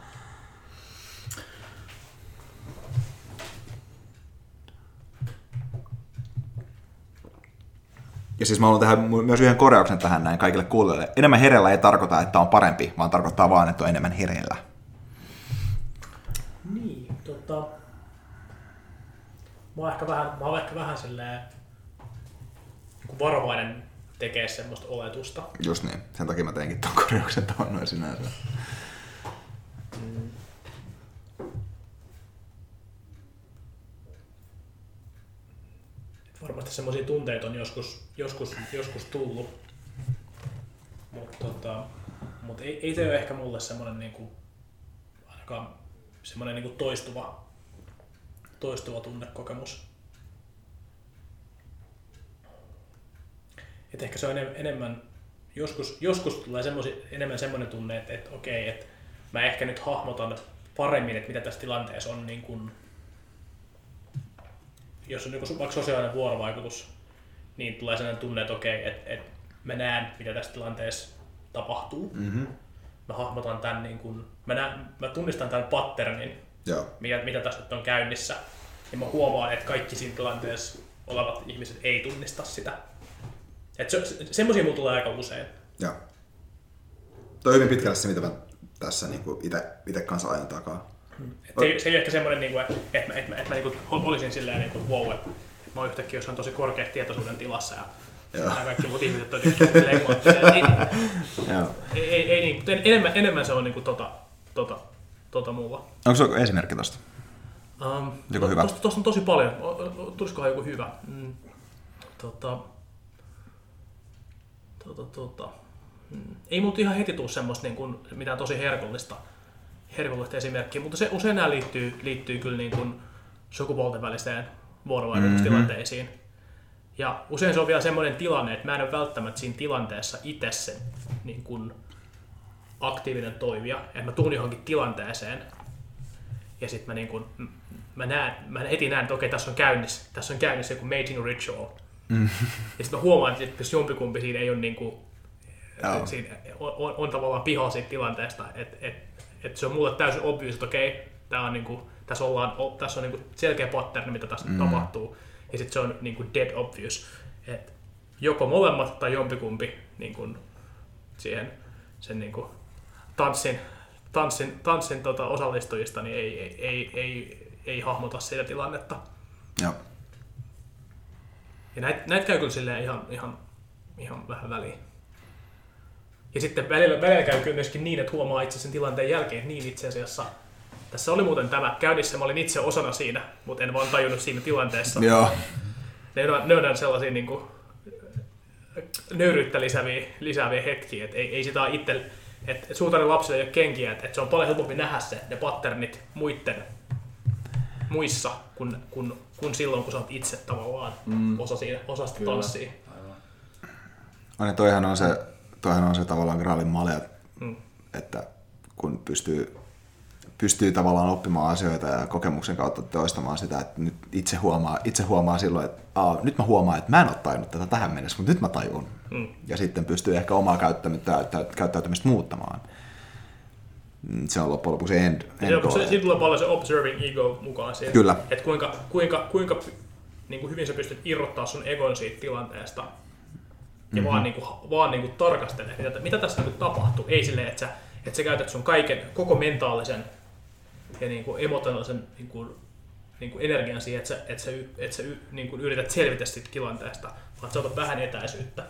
Ja siis mä haluan tehdä myös yhden korjauksen tähän näin kaikille kuulijoille. Enemmän hereillä ei tarkoita, että on parempi, vaan tarkoittaa vaan, että on enemmän hereillä. Niin, tota... Mä oon ehkä vähän, mä oon ehkä vähän silleen niin varovainen tekee semmoista oletusta. Just niin. Sen takia mä teinkin tuon korjauksen tuohon noin sinänsä. Varmasti semmoisia tunteita on joskus, joskus, joskus tullut. Mutta tota, mut ei, ei se ole ehkä mulle semmoinen niinku, on semmoinen niin toistuva, toistuva tunnekokemus. Et ehkä se on enemmän, joskus, joskus tulee semmosi, enemmän semmoinen tunne, että, että okei, että mä ehkä nyt hahmotan paremmin, että mitä tässä tilanteessa on, niin kuin, jos on niin vaikka sosiaalinen vuorovaikutus, niin tulee sellainen tunne, että okei, että, että mä näen, mitä tässä tilanteessa tapahtuu. Mm-hmm. Mä hahmotan tämän, niin kuin, mä, näen, mä tunnistan tämän patternin, Joo. Mikä, mitä tässä nyt on käynnissä. Ja mä huomaan, että kaikki siinä tilanteessa olevat ihmiset ei tunnista sitä. Et se, se, semmoisia mulla tulee aika usein. Joo. Toi on hyvin pitkälle se, mitä mä tässä niin itse kanssa ajan takaa. Et se, se ei ole ehkä semmoinen, niin kuin, että, mä, että mä, että mä niin kuin, olisin silleen, niin kuin, wow, että mä oon yhtäkkiä jossain tosi korkea tietoisuuden tilassa ja kaikki muut ihmiset on ei, ei, ei, niin, enemmän, enemmän se on niin kuin, tota, tota, tota mulla. Onko se esimerkki tosta? Um, joku hyvä? Tosta, tosta on tosi paljon. Tulisikohan joku hyvä? Mm, tota, tota, tota. Mm. Ei mulla ihan heti tule semmoista niin kuin, mitään tosi herkullista, herkullista esimerkkiä, mutta se, usein nämä liittyy, liittyy kyllä niin kuin sukupuolten väliseen vuorovaikutustilanteisiin. Mm-hmm. Ja usein se on vielä semmoinen tilanne, että mä en ole välttämättä siinä tilanteessa itse se niin kuin aktiivinen toimija. Että mä tuun johonkin tilanteeseen ja sitten mä, niin kuin, mä, näen, mä heti näen, että okei, tässä on käynnissä, tässä on käynnissä joku mating ritual. Mm. Ja sitten mä huomaan, että jos jompikumpi siinä ei ole niin kuin, siinä on, on, on, tavallaan pihaa siitä tilanteesta, että et, et se on mulle täysin obvious, että okei, tää on niin kuin, tässä, ollaan, tässä on niin kuin selkeä pattern, mitä tässä mm. tapahtuu ja sitten se on niin kuin dead obvious, että joko molemmat tai jompikumpi niin kuin siihen sen niin kuin tanssin, tanssin, tanssin tota osallistujista niin ei, ei, ei, ei, ei hahmota sitä tilannetta. Joo. Ja näitä näit käy kyllä silleen ihan, ihan, ihan vähän väliin. Ja sitten välillä, välillä käy kyllä myöskin niin, että huomaa itse sen tilanteen jälkeen, että niin itse asiassa – tässä oli muuten tämä käynnissä, mä olin itse osana siinä, mutta en vaan tajunnut siinä tilanteessa. Joo. Ne on, ne on sellaisia niin kuin, nöyryyttä lisääviä, lisääviä hetkiä, että ei, ei sitä ole itse, että suutarin lapsille ei ole kenkiä, että, että se on paljon helpompi nähdä se, ne patternit muiden muissa, kun, kun, kun silloin, kun sä oot itse tavallaan mm. osa, siinä, osa sitä tanssia. Aivan. toihan on se, toihan on se tavallaan graalin male, mm. että kun pystyy pystyy tavallaan oppimaan asioita ja kokemuksen kautta toistamaan sitä, että nyt itse huomaa, itse huomaa silloin, että aa, nyt mä huomaan, että mä en ole tajunnut tätä tähän mennessä, mutta nyt mä tajun. Mm. Ja sitten pystyy ehkä omaa käyttäytymistä muuttamaan. Mm, se on loppujen lopuksi end, end se, Siitä tulee paljon se observing ego mukaan siihen. Kyllä. Että kuinka, kuinka, kuinka niin kuin hyvin sä pystyt irrottaa sun egon siitä tilanteesta ja mm-hmm. vaan, niin kuin, vaan niin kuin tarkastele, mitä, mitä tässä nyt tapahtuu. Ei silleen, että sä, että sä käytät sun kaiken, koko mentaalisen ja niin kuin emotionaalisen niin kuin, niin kuin energian siihen, että sä, että sä, että sä niin kuin yrität selvitä siitä tilanteesta, vaan sä otat vähän etäisyyttä.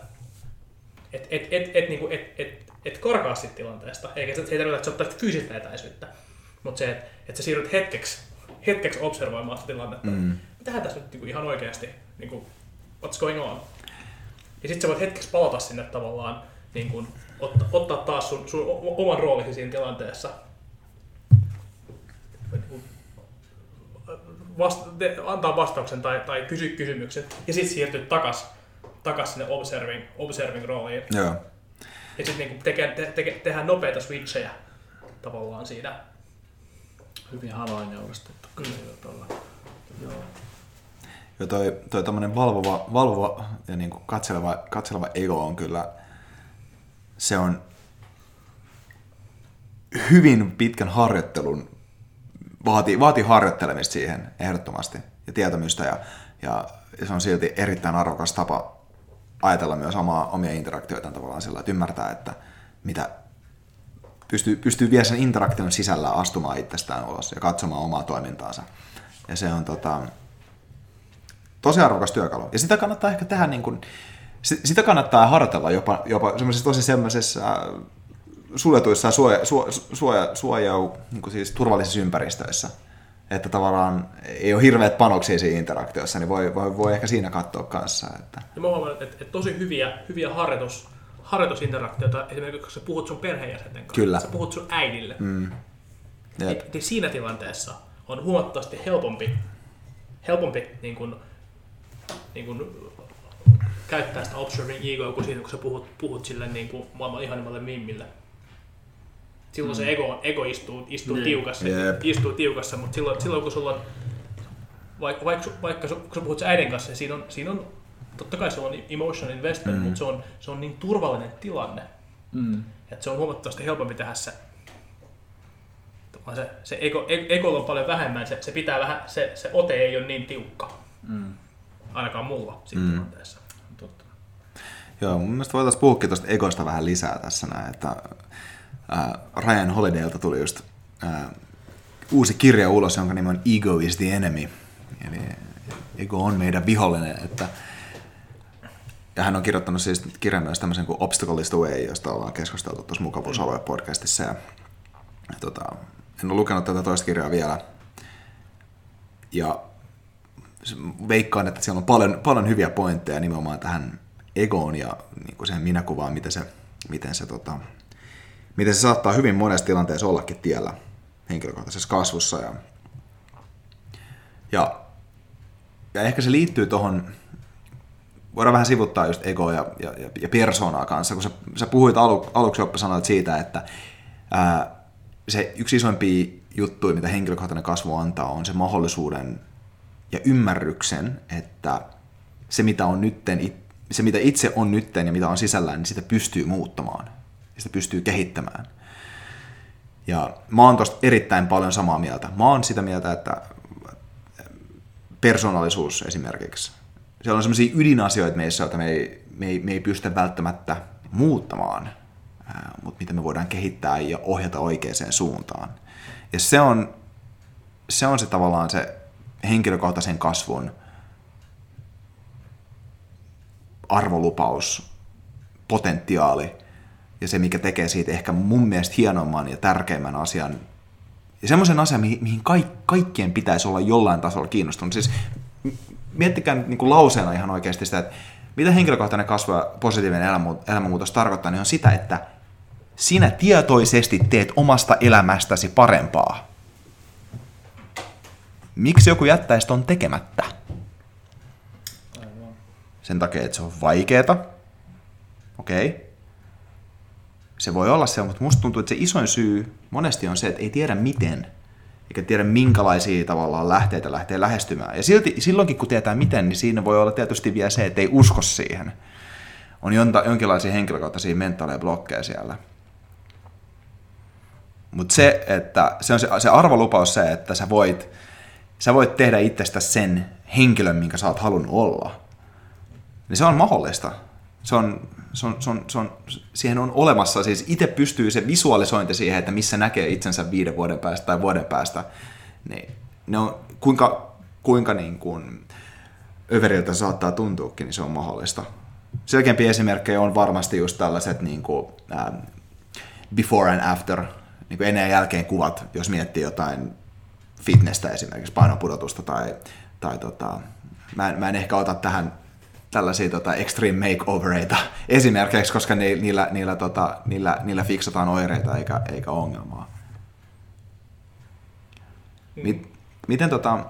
Et, et, et, et, niin kuin, et, et, et karkaa siitä tilanteesta, eikä se, se ei tarkoita, että sä ottaisit fyysistä etäisyyttä, mutta se, että, että sä siirryt hetkeksi, hetkeksi observoimaan sitä tilannetta. Mm. Mitähän tässä nyt niin kuin ihan oikeasti, niin kuin, what's going on? Ja sitten sä voit hetkeksi palata sinne tavallaan, niin kuin, ottaa, ottaa taas sun, sun oman roolisi siinä tilanteessa vasta- antaa vastauksen tai, tai kysy kysymyksen ja sitten siirtyy takas, takas sinne observing, observing rooliin. Joo. Ja sitten niinku teke, te, te, tehdään nopeita switchejä tavallaan siinä. Hyvin havainnollista. Mm. Joo. Joo, toi, toi tommonen valvova, valvova ja niin katseleva, katseleva ego on kyllä, se on hyvin pitkän harjoittelun vaatii, vaatii harjoittelemista siihen ehdottomasti ja tietämystä ja, ja se on silti erittäin arvokas tapa ajatella myös omaa, omia interaktioita tavallaan sillä, että ymmärtää, että mitä pystyy, pystyy vielä sen interaktion sisällä astumaan itsestään ulos ja katsomaan omaa toimintaansa. Ja se on tota, tosi arvokas työkalu. Ja sitä kannattaa ehkä tehdä niin kuin, sitä kannattaa harjoitella jopa, jopa semmoisessa tosi semmoisessa suljetuissa suoja, suoja, suoja, suoja niin siis turvallisissa ympäristöissä. Että tavallaan ei ole hirveät panoksia siinä interaktiossa, niin voi, voi, voi ehkä siinä katsoa kanssa. Että... Ja mä huomaan, että, että tosi hyviä, hyviä harjoitus, harjoitusinteraktioita, esimerkiksi kun sä puhut sun perheenjäsenten kanssa, Kyllä. sä puhut sun äidille. Mm. Jep. niin, niin siinä tilanteessa on huomattavasti helpompi, helpompi niin kuin, niin kuin, käyttää sitä observing egoa kuin siinä, kun sä puhut, puhut sille niin kuin maailman ihanimmalle mimmille. Silloin se ego, ego istuu, istuu, Niin. tiukassa, Jep. istuu tiukassa, mutta silloin, silloin kun sulla on, vaikka, vaikka, vaikka kun sä puhut sen äidin kanssa, niin siinä on, siinä on totta kai se on emotional investment, mm. mutta se on, se on niin turvallinen tilanne, Mm. että se on huomattavasti helpompi tehdä se. Se, se ego, e- egolla on paljon vähemmän, se, se pitää vähän, se, se ote ei ole niin tiukka, Mm. Ainakaan mulla siinä Mm. tilanteessa. Totta. Joo, mun mielestä voitaisiin puhukin tuosta egosta vähän lisää tässä näin, että ää, Ryan Holidaylta tuli just ää, uusi kirja ulos, jonka nimi on Ego is the enemy. Eli ego on meidän vihollinen, että ja hän on kirjoittanut siis kirjan myös tämmöisen kuin Obstacle is the Way, josta ollaan keskusteltu tuossa Mukavuusalue podcastissa. Ja, ja tota, en ole lukenut tätä toista kirjaa vielä. Ja veikkaan, että siellä on paljon, paljon hyviä pointteja nimenomaan tähän egoon ja niin kuin siihen minäkuvaan, miten se, miten, se, tota, miten se saattaa hyvin monessa tilanteessa ollakin tiellä henkilökohtaisessa kasvussa. Ja, ja, ja ehkä se liittyy tuohon, voidaan vähän sivuttaa just egoa ja, ja, ja, persoonaa kanssa, kun sä, sä puhuit alu, aluksi sanoit siitä, että ää, se yksi isoimpia juttuja, mitä henkilökohtainen kasvu antaa, on se mahdollisuuden ja ymmärryksen, että se mitä, on nytten, se mitä itse on nytten ja mitä on sisällään, niin sitä pystyy muuttamaan. Sitä pystyy kehittämään. Ja mä oon tosta erittäin paljon samaa mieltä. Mä oon sitä mieltä, että persoonallisuus esimerkiksi. Siellä on sellaisia ydinasioita meissä, joita me ei, me ei, me ei pystytä välttämättä muuttamaan, mutta mitä me voidaan kehittää ja ohjata oikeaan suuntaan. Ja se on, se on se tavallaan se henkilökohtaisen kasvun arvolupaus, potentiaali ja se, mikä tekee siitä ehkä mun mielestä hienomman ja tärkeimmän asian ja semmoisen asian, mihin, kaik, kaikkien pitäisi olla jollain tasolla kiinnostunut. Siis miettikää nyt niin kuin lauseena ihan oikeasti sitä, että mitä henkilökohtainen kasvu ja positiivinen elämänmu- elämänmuutos tarkoittaa, niin on sitä, että sinä tietoisesti teet omasta elämästäsi parempaa. Miksi joku jättäisi ton tekemättä? Aivan. Sen takia, että se on vaikeeta. Okei. Okay. Se voi olla se, mutta musta tuntuu, että se isoin syy monesti on se, että ei tiedä miten, eikä tiedä minkälaisia tavallaan lähteitä lähtee lähestymään. Ja silti, silloinkin kun tietää miten, niin siinä voi olla tietysti vielä se, että ei usko siihen. On jonta, jonkinlaisia henkilökohtaisia mentaaleja blokkeja siellä. Mutta se, että se on se, se arvolupaus se, että sä voit, sä voit tehdä itsestä sen henkilön, minkä sä oot halunnut olla niin se on mahdollista. Se on, se on, se on, se on, siihen on olemassa, siis itse pystyy se visualisointi siihen, että missä näkee itsensä viiden vuoden päästä tai vuoden päästä, niin ne on, kuinka, kuinka niin kuin överiltä saattaa tuntuukin, niin se on mahdollista. Selkeämpi esimerkkejä on varmasti just tällaiset niin kuin, ähm, before and after, niin kuin ennen ja jälkeen kuvat, jos miettii jotain fitnessä esimerkiksi, painopudotusta tai, tai tota, mä, en, mä en ehkä ota tähän tällaisia tota, extreme makeovereita esimerkiksi, koska ni, niillä, niillä, tota, niillä, niillä fiksataan oireita eikä, eikä ongelmaa. Mit, miten tota,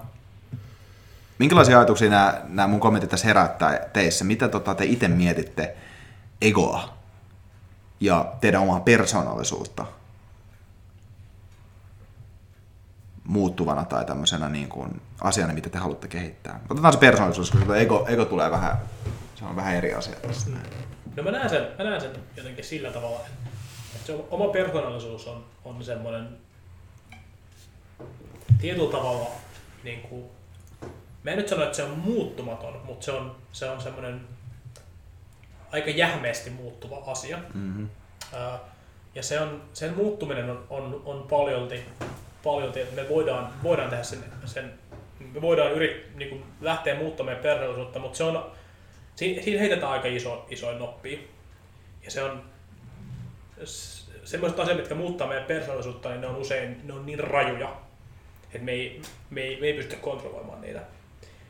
minkälaisia ajatuksia nämä, nämä mun kommentit tässä herättää teissä? Mitä tota, te itse mietitte egoa ja teidän omaa persoonallisuutta muuttuvana tai tämmöisenä niin kuin asiana, mitä te haluatte kehittää? Otetaan se persoonallisuus, koska tuo ego, ego tulee vähän, se on vähän eri asia tässä. No mä näen sen, mä näen sen jotenkin sillä tavalla, että se oma persoonallisuus on, on semmoinen tietyllä tavalla, niin kuin, mä en nyt sano, että se on muuttumaton, mutta se on, se on semmoinen aika jähmeästi muuttuva asia. Mm-hmm. Ja se on, sen muuttuminen on, on, on paljolti, paljolti, että me voidaan, voidaan tehdä sen, sen me voidaan yrit, niin kuin lähteä muuttamaan meidän persoonallisuutta, mutta se on, siinä, siinä heitetään aika iso, isoin noppia. Ja se on semmoiset asiat, mitkä muuttaa meidän persoonallisuutta, niin ne on usein ne on niin rajuja, että me ei, me ei, me ei pysty kontrolloimaan niitä.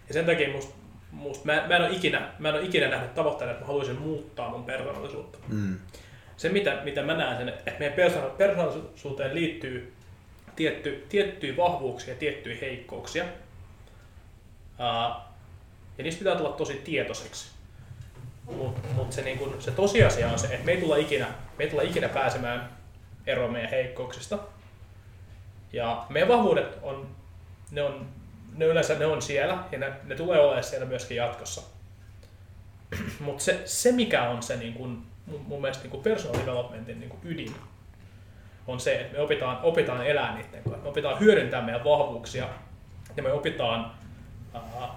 Ja sen takia musta, musta mä, mä, en ole ikinä, mä en ole ikinä nähnyt tavoitteena, että mä haluaisin muuttaa mun persoonallisuutta Mm. se, mitä, mitä mä näen sen, että meidän persoona- persoonallisuuteen liittyy tietty, tiettyjä vahvuuksia ja tiettyjä heikkouksia. Ää, ja niistä pitää tulla tosi tietoiseksi. Mutta mut se, niin se tosiasia on se, että me ei tulla ikinä, me ei tulla ikinä pääsemään eroon meidän heikkouksista. Ja meidän vahvuudet on, ne on, ne yleensä ne on siellä ja ne, ne tulee olemaan siellä myöskin jatkossa. Mutta se, se, mikä on se niin kun, mun, mun mielestä niin kun personal developmentin niin kun ydin, on se, että me opitaan, opitaan elää niiden kanssa. Me opitaan hyödyntää meidän vahvuuksia ja me opitaan, uh,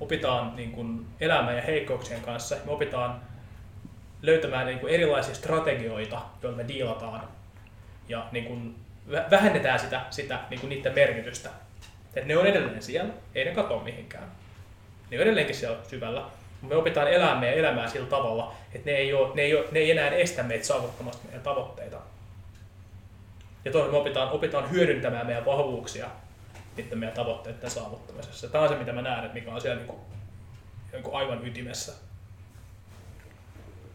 opitaan niin kuin elämään ja heikkouksien kanssa. Me opitaan löytämään niin kuin erilaisia strategioita, joilla me diilataan ja niin kuin vähennetään sitä, sitä niin kuin niiden merkitystä. Et ne on edelleen siellä, ei ne katoa mihinkään. Ne on edelleenkin siellä syvällä. Me opitaan elämään meidän elämää sillä tavalla, että ne ei, ole, ne ei, ole, ne ei enää estä meitä saavuttamasta meidän tavoitteita. Ja toisaalta me opitaan, opitaan hyödyntämään meidän vahvuuksia niiden meidän tavoitteiden saavuttamisessa. Tämä on se, mitä mä näen, että mikä on siellä niin kuin, niin kuin aivan ytimessä.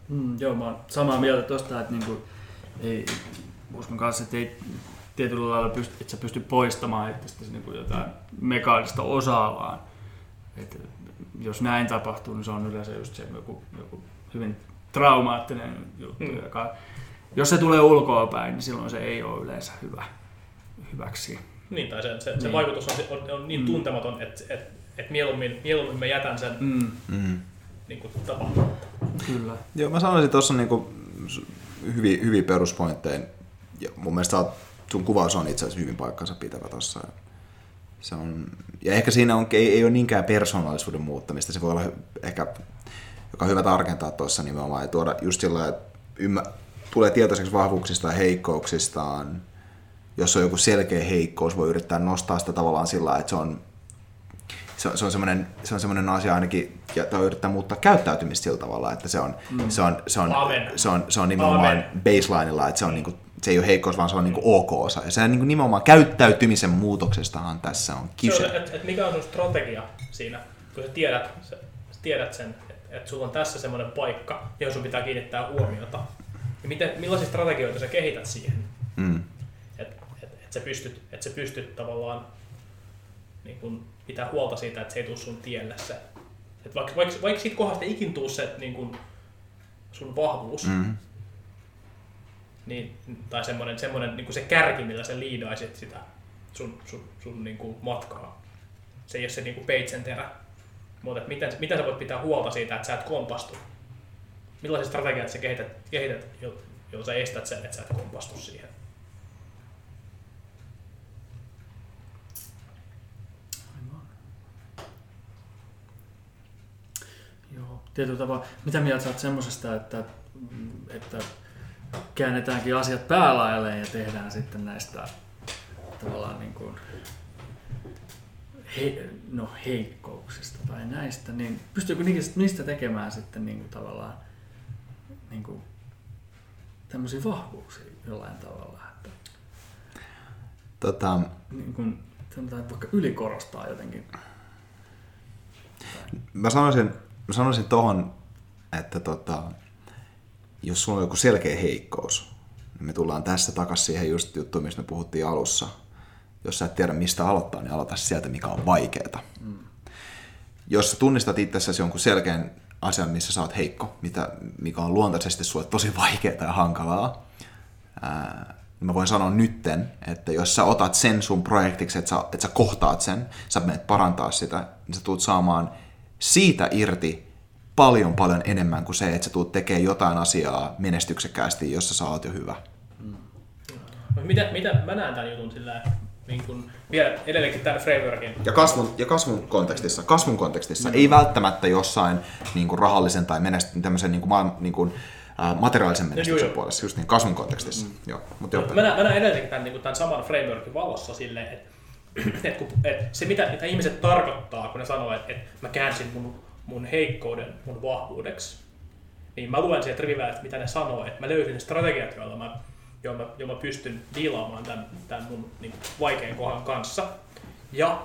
Mm, joo, mä oon samaa mieltä tuosta, että niinku, ei, uskon kanssa, että ei tietyllä lailla pysty, että sä pysty poistamaan itsestäsi niinku jotain mekaanista osaa, vaan että jos näin tapahtuu, niin se on yleensä just se joku, joku hyvin traumaattinen juttu, mm. joka jos se tulee ulkoa päin, niin silloin se ei ole yleensä hyvä, hyväksi. Niin, tai se, se, niin. se vaikutus on, on, on niin mm. tuntematon, että et, et mieluummin, mieluummin mä jätän sen mm. mm. niin kuin, tapahtumatta. Kyllä. Joo, mä sanoisin tuossa niin hyviä, hyviä peruspointteja. Ja mun mielestä sun kuvaus on itse asiassa hyvin paikkansa pitävä tuossa. Se on, ja ehkä siinä on, ei, ei ole niinkään persoonallisuuden muuttamista, se voi olla ehkä, joka on hyvä tarkentaa tuossa nimenomaan ja tuoda just sillä että ymmär, tulee tietoiseksi vahvuuksista ja heikkouksistaan. Jos on joku selkeä heikkous, voi yrittää nostaa sitä tavallaan sillä että se on se on, se on semmoinen, se on semmoinen asia ainakin, ja tai yrittää muuttaa käyttäytymistä sillä tavalla, että se on, mm. se on, se on, se on, se on nimenomaan Amen. baselineilla, että se, on niinku, se ei ole heikkous, vaan se on niinku ok-osa. Ja se on niinku nimenomaan käyttäytymisen muutoksestahan tässä on kyse. Se on, et, et mikä on sun strategia siinä, kun sä tiedät, sä, sä tiedät sen, että et sulla on tässä semmoinen paikka, johon sun pitää kiinnittää huomiota, ja miten, millaisia strategioita sä kehität siihen? Mm. Että et, et sä, pystyt, et sä pystyt tavallaan niin kun pitää huolta siitä, että se ei tule sun tielle se. Et vaikka, vaikka, vaikka siitä kohdasta ikin tuu se niin kun sun vahvuus, mm. niin, tai semmoinen, semmoinen niin se kärki, millä sä liidaisit sitä sun, sun, sun niin kuin matkaa. Se ei ole se niin kuin peitsen terä. Mutta miten, miten sä voit pitää huolta siitä, että sä et kompastu millaiset strategiat sä kehität, kehität jolla sä estät sen, että sä et kompastu siihen? Joo, tietyllä tavalla. Mitä mieltä sä oot semmosesta, että, että käännetäänkin asiat päälailleen ja tehdään sitten näistä tavallaan niin kuin he, no, heikkouksista tai näistä, niin pystyykö niistä tekemään sitten niin kuin tavallaan niin kuin, tämmöisiä vahvuuksia jollain tavalla. Että, tota, niin kuin, vaikka ylikorostaa jotenkin. Mä sanoisin, mä sanoisin tohon, että tota, jos sulla on joku selkeä heikkous, niin me tullaan tässä takaisin siihen just juttuun, mistä me puhuttiin alussa. Jos sä et tiedä mistä aloittaa, niin aloita sieltä, mikä on vaikeaa. Mm. Jos sä tunnistat itsessäsi jonkun selkeän asian, missä sä oot heikko, mitä, mikä on luontaisesti sulle tosi vaikeaa ja hankalaa, ää, mä voin sanoa nytten, että jos sä otat sen sun projektiksi, että sä, että sä kohtaat sen, sä menet parantaa sitä, niin sä tulet saamaan siitä irti paljon paljon enemmän kuin se, että sä tulet tekemään jotain asiaa menestyksekkäästi, jossa sä oot jo hyvä. Mm. Mitä, mitä mä näen tämän jutun sillä niin kuin, vielä edelleenkin tämän frameworkin. Ja kasvun, ja kasvun kontekstissa, kasvun kontekstissa mm. ei välttämättä jossain niin kuin rahallisen tai menest, tämmöisen niin kuin, niin kuin, äh, materiaalisen menestyksen no, puolessa, just niin kasvun kontekstissa. Mm. Joo, mutta no, mä, näen, mä näen edelleenkin tämän, niin kuin, tämän saman frameworkin valossa silleen, että et, kun, et se mitä, mitä ihmiset tarkoittaa, kun ne sanoo, että et mä käänsin mun, mun heikkouden mun vahvuudeksi, niin mä luen sieltä riveistä, mitä ne sanoo, että mä löysin ne strategiat, joilla mä jolla mä, jolla mä pystyn diilaamaan tämän, tämän mun niin vaikean kohdan kanssa. Ja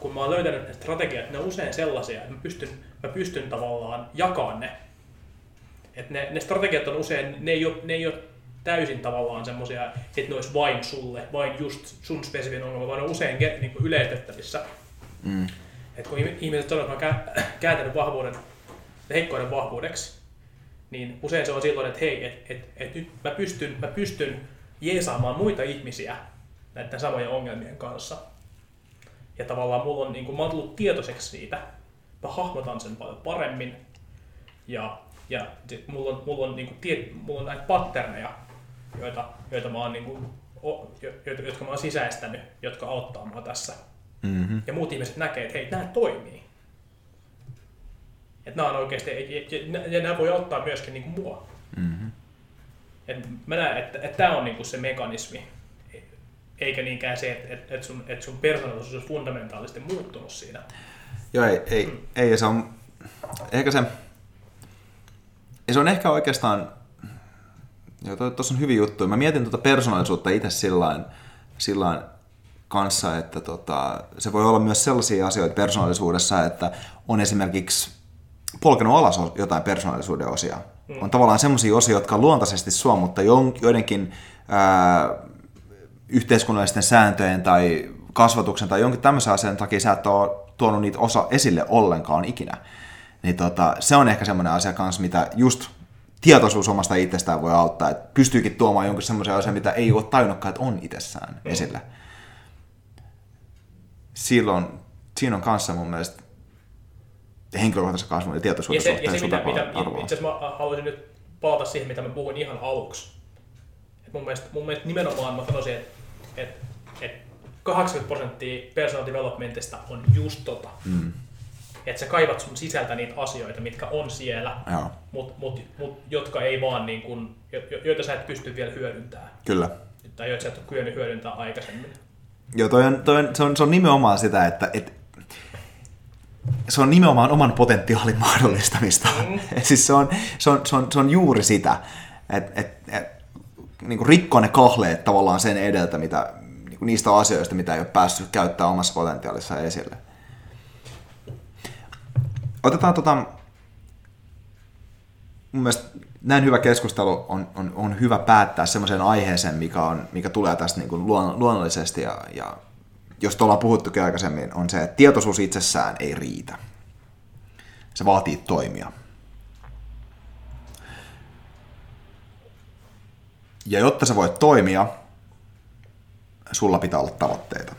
kun mä oon löytänyt ne strategiat, ne on usein sellaisia, että mä pystyn, mä pystyn tavallaan jakamaan ne. Et ne, ne strategiat on usein, ne ei ole, ne ei ole täysin tavallaan semmoisia, että ne olisi vain sulle, vain just sun spesifinen ongelma, vaan ne on usein niin kuin yleistettävissä. Mm. Et kun ihmiset sanoo, että mä oon kä- kääntänyt vahvuuden, heikkouden vahvuudeksi, niin usein se on silloin, että hei, et, et, et nyt mä pystyn, mä pystyn jeesaamaan muita ihmisiä näiden samojen ongelmien kanssa. Ja tavallaan mulla on, niin kuin, mä oon tullut tietoiseksi siitä, mä hahmotan sen paljon paremmin, ja, ja mulla on, mulla on, niin kuin, tie, mulla on näitä patterneja, joita, joita mä oon, niin kuin, o, jotka mä oon sisäistänyt, jotka auttaa mua tässä. Mm-hmm. Ja muut ihmiset näkee, että hei, nämä toimii. Että nämä on oikeasti, ja, nämä voi auttaa myöskin niin kuin mua. Mm-hmm. Et mä näen, että, että tämä on niin kuin se mekanismi, eikä niinkään se, että, että, sun, että sun persoonallisuus olisi fundamentaalisesti muuttunut siinä. Joo, ei, ei, mm. ei ja se on, ehkä se, ja se on ehkä oikeastaan, joo, tuossa on hyvin juttu. Mä mietin tuota persoonallisuutta itse sillain, sillain kanssa, että tota, se voi olla myös sellaisia asioita persoonallisuudessa, että on esimerkiksi polkenut alas jotain persoonallisuuden osia. Mm. On tavallaan sellaisia osia, jotka on luontaisesti sua, mutta joidenkin ää, yhteiskunnallisten sääntöjen tai kasvatuksen tai jonkin tämmöisen asian takia sä et ole tuonut niitä osa esille ollenkaan ikinä. Niin tota, se on ehkä semmoinen asia kanssa, mitä just tietoisuus omasta itsestään voi auttaa, että pystyykin tuomaan jonkun semmoisen asian, mitä ei ole tajunnutkaan, että on itsessään mm. esille. Silloin, siinä on kanssa mun mielestä henkilökohtaisen kasvun ja tietoisuuden ja se, suhteen ja se, mitä, mitä, arvoa. Itse asiassa mä haluaisin nyt palata siihen, mitä mä puhuin ihan aluksi. Et mun, mielestä, mun mielestä nimenomaan mä sanoisin, että et, et 80 prosenttia personal developmentista on just tota. Mm. Että sä kaivat sun sisältä niitä asioita, mitkä on siellä, Joo. mut, mut, mut, jotka ei vaan niin kun, jo, joita sä et pysty vielä hyödyntämään. Kyllä. Tai joita sä et ole kyennyt hyödyntämään aikaisemmin. Joo, toi on, toi on, se, on, se on nimenomaan sitä, että et, se on nimenomaan oman potentiaalin mahdollistamista. Mm. siis se on, se, on, se, on, se on juuri sitä, että et, et, niin rikkoa ne kahleet tavallaan sen edeltä, mitä, niin niistä asioista, mitä ei ole päässyt käyttämään omassa potentiaalissa esille. Otetaan tota, mun mielestä näin hyvä keskustelu on, on, on hyvä päättää semmoiseen aiheeseen, mikä, on, mikä tulee tästä niin kuin luon, luonnollisesti ja, ja josta ollaan puhuttukin aikaisemmin, on se, että tietoisuus itsessään ei riitä. Se vaatii toimia. Ja jotta sä voit toimia, sulla pitää olla tavoitteita.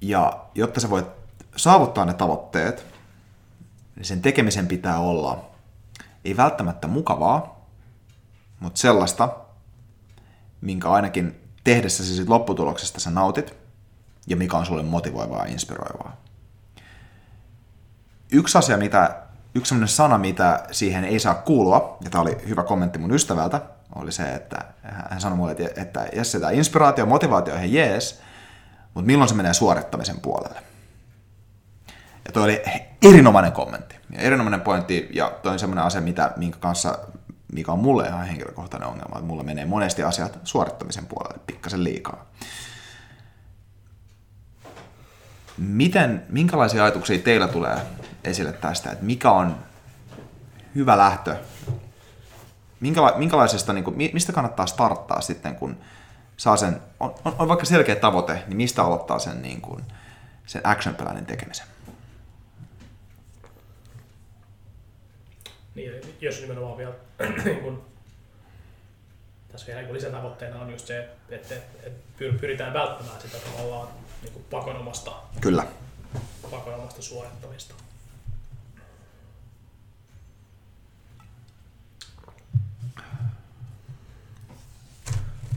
Ja jotta sä voit saavuttaa ne tavoitteet, niin sen tekemisen pitää olla ei välttämättä mukavaa, mutta sellaista, minkä ainakin tehdessäsi sit lopputuloksesta sä nautit ja mikä on sulle motivoivaa ja inspiroivaa. Yksi asia, mitä, yksi sellainen sana, mitä siihen ei saa kuulua, ja tämä oli hyvä kommentti mun ystävältä, oli se, että hän sanoi mulle, että, Jesse, tämä inspiraatio motivaatio ihan jees, mutta milloin se menee suorittamisen puolelle? Ja toi oli erinomainen kommentti ja erinomainen pointti, ja toi on semmoinen asia, mitä, minkä kanssa, mikä on mulle ihan henkilökohtainen ongelma, että mulla menee monesti asiat suorittamisen puolelle pikkasen liikaa. Miten, minkälaisia ajatuksia teillä tulee esille tästä, että mikä on hyvä lähtö, Minkäla, minkälaisesta, niin kuin, mistä kannattaa starttaa sitten, kun saa sen, on, on, on vaikka selkeä tavoite, niin mistä aloittaa sen, niin kuin, sen action planin tekemisen? Niin, jos nimenomaan vielä niin kun, tässä vielä niin lisätavoitteena on just se, että, että pyritään välttämään sitä tavallaan niin kuin pakonomasta, Kyllä. pakonomasta suorittamista.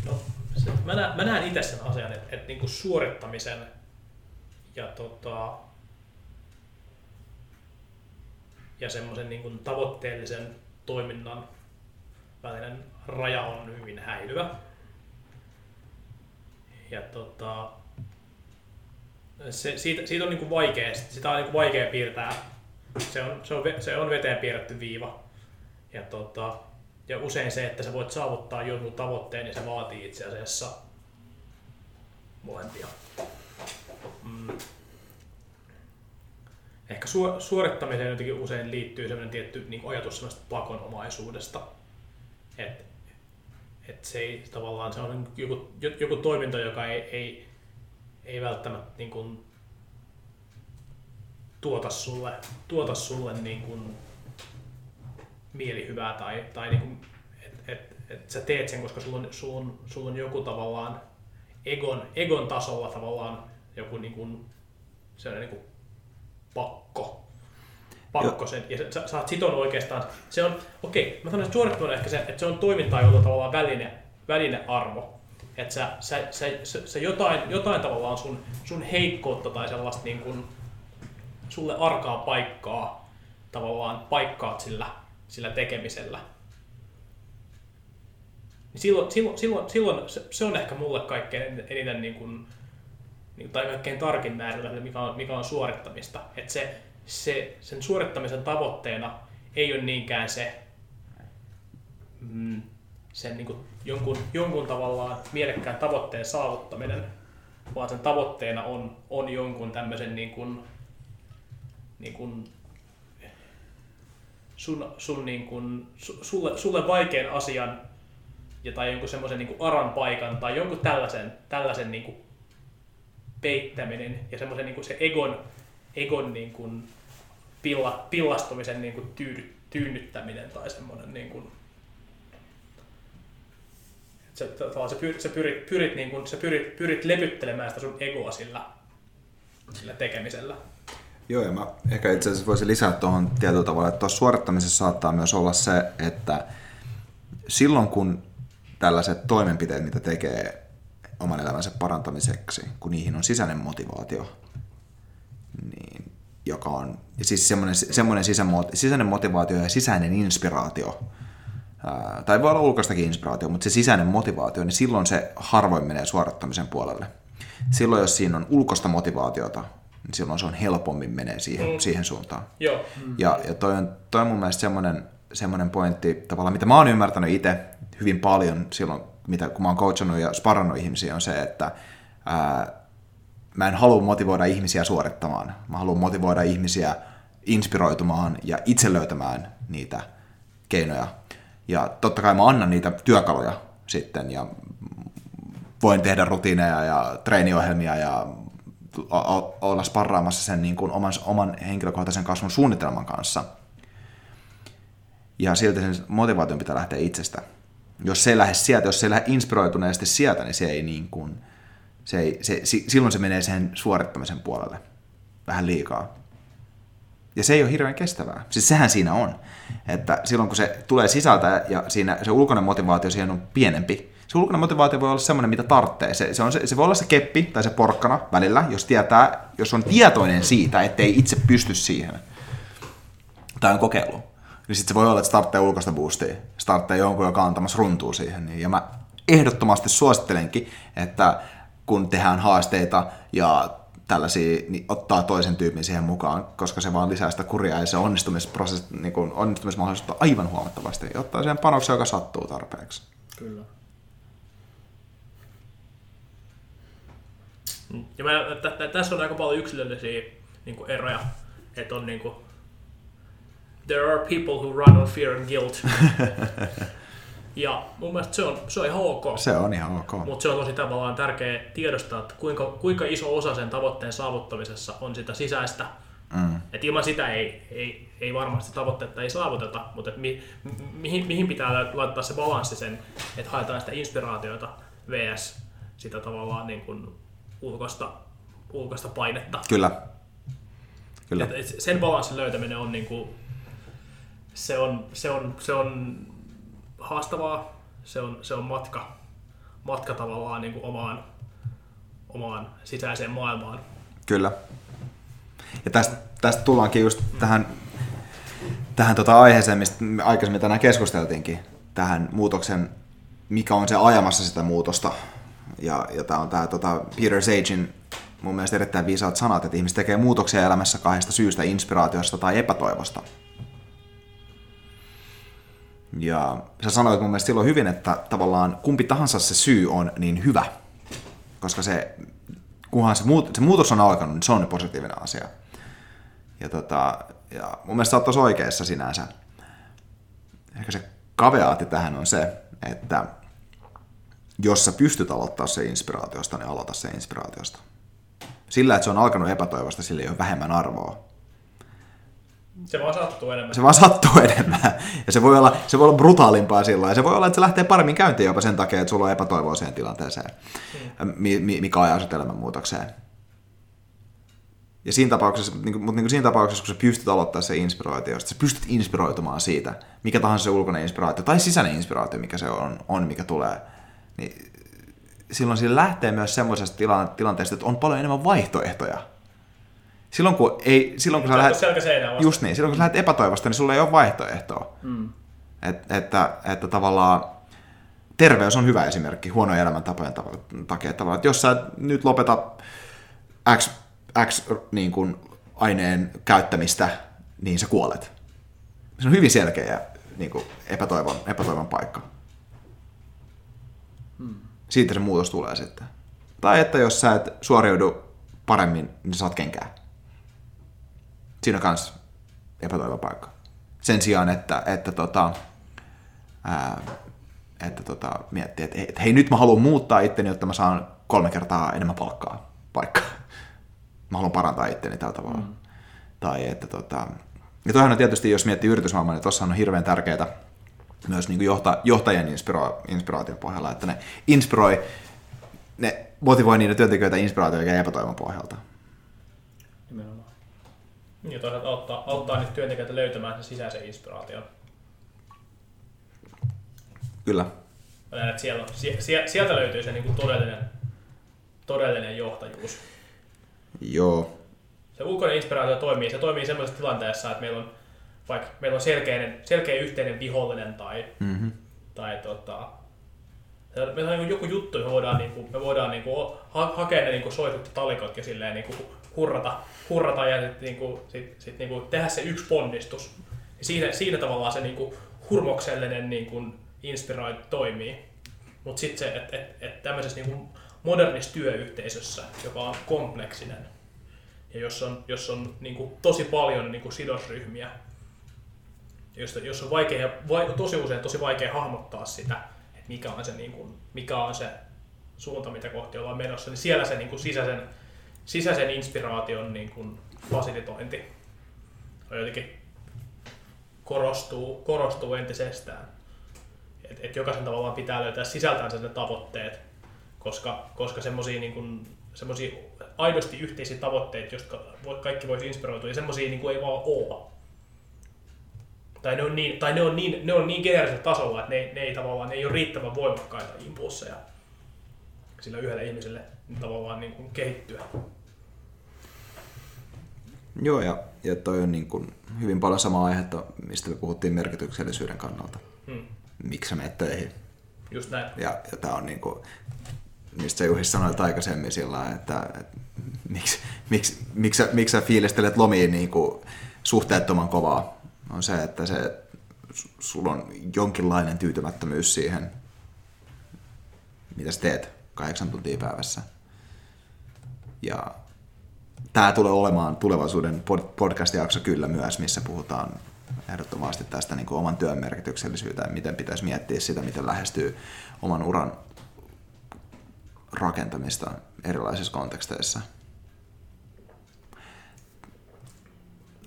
No, se, mä, näen, mä näen itse sen asian, että, että niin kuin suorittamisen ja tota, ja semmoisen niin kuin tavoitteellisen toiminnan välinen raja on hyvin häilyvä. Ja tota, se, siitä, siitä on niin kuin vaikea, sitä on niin kuin vaikea piirtää. Se on, se, on, se on veteen piirretty viiva. Ja, tota, ja usein se, että sä voit saavuttaa jonkun tavoitteen, niin se vaatii itse asiassa molempia. Mm. Ehkä su- suorittamiseen jotenkin usein liittyy sellainen tietty niin ajatus sellaista pakonomaisuudesta. Että et se ei tavallaan, se on joku, joku toiminto, joka ei, ei, ei välttämättä niin kuin, tuota sulle, tuota sulle niin kuin, mielihyvää tai, tai niin kuin, et, et, et sä teet sen, koska sulla on, sulla on, sulla on joku tavallaan egon, egon tasolla tavallaan joku niin kuin, sellainen niin kuin pakko. Pakko sen, ja sä, sä oot sitonut oikeastaan, se on, okei, okay, mä että suorittaminen ehkä se, että se on toimintaa, jolla tavallaan väline, välinearvo. Että sä, sä, sä, sä, sä jotain, jotain tavallaan sun, sun heikkoutta tai sellaista niin kuin, sulle arkaa paikkaa, tavallaan paikkaat sillä, sillä tekemisellä. Niin silloin, silloin, silloin, silloin se, se, on ehkä mulle kaikkein eniten niin kuin, niin, tai kaikkein tarkin määritelmä, mikä on, mikä on suorittamista. Että se, se, sen suorittamisen tavoitteena ei ole niinkään se mm, sen niin kuin jonkun, jonkun tavallaan mielekkään tavoitteen saavuttaminen, vaan sen tavoitteena on, on jonkun tämmöisen niin kuin, niin kuin sun, sun niin kuin, sulle, sulle vaikean asian ja tai jonkun semmoisen niin aran paikan tai jonkun tällaisen, tällaisen niin kuin peittäminen ja semmoisen niin kuin se egon, egon niin kuin pilla, pillastumisen niin kuin tyydy, tyynnyttäminen tai semmoinen niin kuin, se, se, pyrit, se pyrit, pyrit, niin kuin, se pyrit, pyrit levyttelemään sitä sun egoa sillä, sillä tekemisellä. Joo, ja mä ehkä itse asiassa voisin lisätä tuohon tietyllä tavalla, että tuossa suorittamisessa saattaa myös olla se, että silloin kun tällaiset toimenpiteet, mitä tekee oman elämänsä parantamiseksi, kun niihin on sisäinen motivaatio, niin, joka on, ja siis semmoinen, semmoinen sisäinen motivaatio ja sisäinen inspiraatio, ää, tai voi olla ulkoistakin inspiraatio, mutta se sisäinen motivaatio, niin silloin se harvoin menee suorittamisen puolelle. Silloin, jos siinä on ulkoista motivaatiota, niin silloin se on helpommin menee siihen, mm. siihen suuntaan. Joo. Ja, ja toi, on, toi on mun mielestä semmoinen, semmoinen pointti, tavallaan mitä mä oon ymmärtänyt itse hyvin paljon silloin, mitä, kun mä oon coachannut ja sparannut ihmisiä, on se, että ää, mä en halua motivoida ihmisiä suorittamaan. Mä haluan motivoida ihmisiä inspiroitumaan ja itse löytämään niitä keinoja. Ja totta kai mä annan niitä työkaluja sitten ja voin tehdä rutiineja ja treeniohjelmia ja olla sparraamassa sen niin kuin oman, oman henkilökohtaisen kasvun suunnitelman kanssa. Ja silti sen motivaation pitää lähteä itsestä. Jos se ei lähde sieltä, jos se ei lähde inspiroituneesti sieltä, niin se ei niin kuin, se ei, se, silloin se menee sen suorittamisen puolelle vähän liikaa. Ja se ei ole hirveän kestävää. Siis sehän siinä on. Että silloin kun se tulee sisältä ja siinä se ulkoinen motivaatio siihen on pienempi, se ulkoinen motivaatio voi olla semmoinen, mitä tarvitsee. Se, se, on se, se voi olla se keppi tai se porkkana välillä, jos tietää, jos on tietoinen siitä, ettei itse pysty siihen. Tai on kokeilu. Niin sitten se voi olla, että se tarvitsee ulkoista boostia. Se tarvitsee jonkun, joka on antamassa runtuu siihen. Niin- ja mä ehdottomasti suosittelenkin, että kun tehdään haasteita ja tällaisia, niin ottaa toisen tyypin siihen mukaan, koska se vaan lisää sitä kuria ja se onnistumisprosessi, niin kuin onnistumismahdollisuutta aivan huomattavasti. Ja ottaa sen panoksen, joka sattuu tarpeeksi. Kyllä. Mm. Ja mä, t- t- tässä on aika paljon yksilöllisiä niin eroja, että on niin kuin, there are people who run on fear and guilt. ja mun mielestä se on, se on ihan ok. Se on ihan ok. Mutta se on tosi tavallaan tärkeä tiedostaa, että kuinka, kuinka iso osa sen tavoitteen saavuttamisessa on sitä sisäistä. Mm. Et ilman sitä ei, ei, ei varmasti tavoitteetta ei saavuteta, mutta et mi, mihin, mihin pitää laittaa se balanssi sen, että haetaan sitä inspiraatiota vs. sitä tavallaan niin kuin ulkoista, ulkoista painetta. Kyllä. Kyllä. Et sen balanssin löytäminen on, niin kuin, se on, se on, se on haastavaa, se on, se on matka, matka tavallaan niin kuin omaan, omaan sisäiseen maailmaan. Kyllä. Ja tästä, tästä tullaankin just tähän, tähän tota aiheeseen, mistä aikaisemmin tänään keskusteltiinkin, tähän muutoksen, mikä on se ajamassa sitä muutosta ja, ja tämä on tämä tota, Peter Sagein mun mielestä erittäin viisaat sanat, että ihmiset tekee muutoksia elämässä kahdesta syystä, inspiraatiosta tai epätoivosta. Ja sä sanoit mun mielestä silloin hyvin, että tavallaan kumpi tahansa se syy on niin hyvä, koska se, kunhan se, muut, se muutos on alkanut, niin se on positiivinen asia. Ja, tota, ja mun mielestä sä oot oikeassa sinänsä. Ehkä se kaveaatti tähän on se, että jos sä pystyt aloittaa se inspiraatiosta, niin aloita se inspiraatiosta. Sillä, että se on alkanut epätoivosta, sillä ei ole vähemmän arvoa. Se vaan sattuu enemmän. Se vaan sattuu enemmän. Ja se voi olla, se voi olla brutaalimpaa sillä ja se voi olla, että se lähtee paremmin käyntiin jopa sen takia, että sulla on epätoivoa siihen tilanteeseen, mi- mi- mikä ajaa sut elämänmuutokseen. Ja siinä tapauksessa, niin kuin, mutta niin kuin siinä tapauksessa, kun sä pystyt aloittamaan se inspiraatio, sä pystyt inspiroitumaan siitä, mikä tahansa se ulkoinen inspiraatio, tai sisäinen inspiraatio, mikä se on, on mikä tulee, niin silloin sillä lähtee myös semmoisesta tila- tilanteesta, että on paljon enemmän vaihtoehtoja. Silloin kun, ei, silloin kun sä vastaan. just niin, silloin kun sä lähdet epätoivosta, niin sulla ei ole vaihtoehtoa. Mm. Et, että, että tavallaan terveys on hyvä esimerkki huonojen elämäntapojen takia. Tavallaan, että jos sä nyt lopeta X, X niin kuin, aineen käyttämistä, niin sä kuolet. Se on hyvin selkeä niin kuin, epätoivon, epätoivon paikka. Siitä se muutos tulee sitten. Tai että jos sä et suoriudu paremmin, niin saat kenkää. Siinä on kans epätoivon paikka. Sen sijaan, että, että, tota, ää, että tota, miettii, että, että hei nyt mä haluan muuttaa itteni, jotta mä saan kolme kertaa enemmän palkkaa paikka. Mä haluan parantaa itteni tällä tavalla. Mm. Tai että tota, ja toihan on tietysti, jos miettii yritysmaailmaa, niin tuossa on hirveän tärkeää myös niin kuin johta, johtajien inspira, inspiraation pohjalla, että ne inspiroi, ne motivoi niitä työntekijöitä inspiraatio ja epätoivon pohjalta. Nimenomaan. Niin, ja toisaalta auttaa, auttaa niitä työntekijöitä löytämään sen sisäisen inspiraation. Kyllä. Mä näen, että siellä, sie- sie- sieltä löytyy se niin kuin todellinen, todellinen johtajuus. Joo. Se ulkoinen inspiraatio toimii. Se toimii semmoisessa tilanteessa, että meillä on, vaikka meillä on selkeinen, selkeä yhteinen vihollinen tai, Mm-hmm. tai tota, meillä on niin joku juttu, me voidaan, niin kuin, me voidaan niin kuin, ha- hakea ne niin soitut ja talikot ja silleen, niin kuin, hurrata, hurrata ja sitten niin kuin, sit, sit, niin kuin, tehdä se yksi ponnistus. Ja siinä, siinä tavallaan se niin kuin, hurmoksellinen niin kuin, inspirointi toimii. Mutta sitten se, että et, et tämmöisessä niin kuin, modernissa työyhteisössä, joka on kompleksinen, ja jos on, jos on niin kuin, tosi paljon niin kuin, sidosryhmiä, josta, jos on vaikea, vai, tosi usein tosi vaikea hahmottaa sitä, että mikä on se, niin kuin, mikä on se suunta, mitä kohti ollaan menossa, niin siellä se niin kuin, sisäisen, sisäisen inspiraation niin kuin, fasilitointi on jotenkin korostuu, korostuu entisestään. Et, et jokaisen tavallaan pitää löytää sisältänsä ne tavoitteet, koska, koska semmoisia niin kuin, semmosia aidosti yhteisiä tavoitteita, joista kaikki voisi inspiroitua, ja semmoisia niin kuin ei vaan ole. Tai ne on niin, tai ne on niin, ne on niin tasolla, että ne, ne, ei tavallaan ne ei ole riittävän voimakkaita impulseja sillä yhdelle ihmiselle tavallaan niin kuin kehittyä. Joo, ja, ja toi on niin kuin hyvin paljon samaa aihetta, mistä me puhuttiin merkityksellisyyden kannalta. Hmm. Miksi sä menet töihin? Just näin. Ja, ja tämä on niin kuin, mistä sä Juhis sanoit aikaisemmin sillä että, että miksi, miksi, miksi, sä, miksi sä fiilistelet lomiin niin kuin suhteettoman kovaa, on se, että se, sulla on jonkinlainen tyytymättömyys siihen, mitä sä teet kahdeksan tuntia päivässä. Ja tämä tulee olemaan tulevaisuuden pod- podcast-jakso kyllä myös, missä puhutaan ehdottomasti tästä niin kuin oman työn merkityksellisyyteen, miten pitäisi miettiä sitä, miten lähestyy oman uran rakentamista erilaisissa konteksteissa.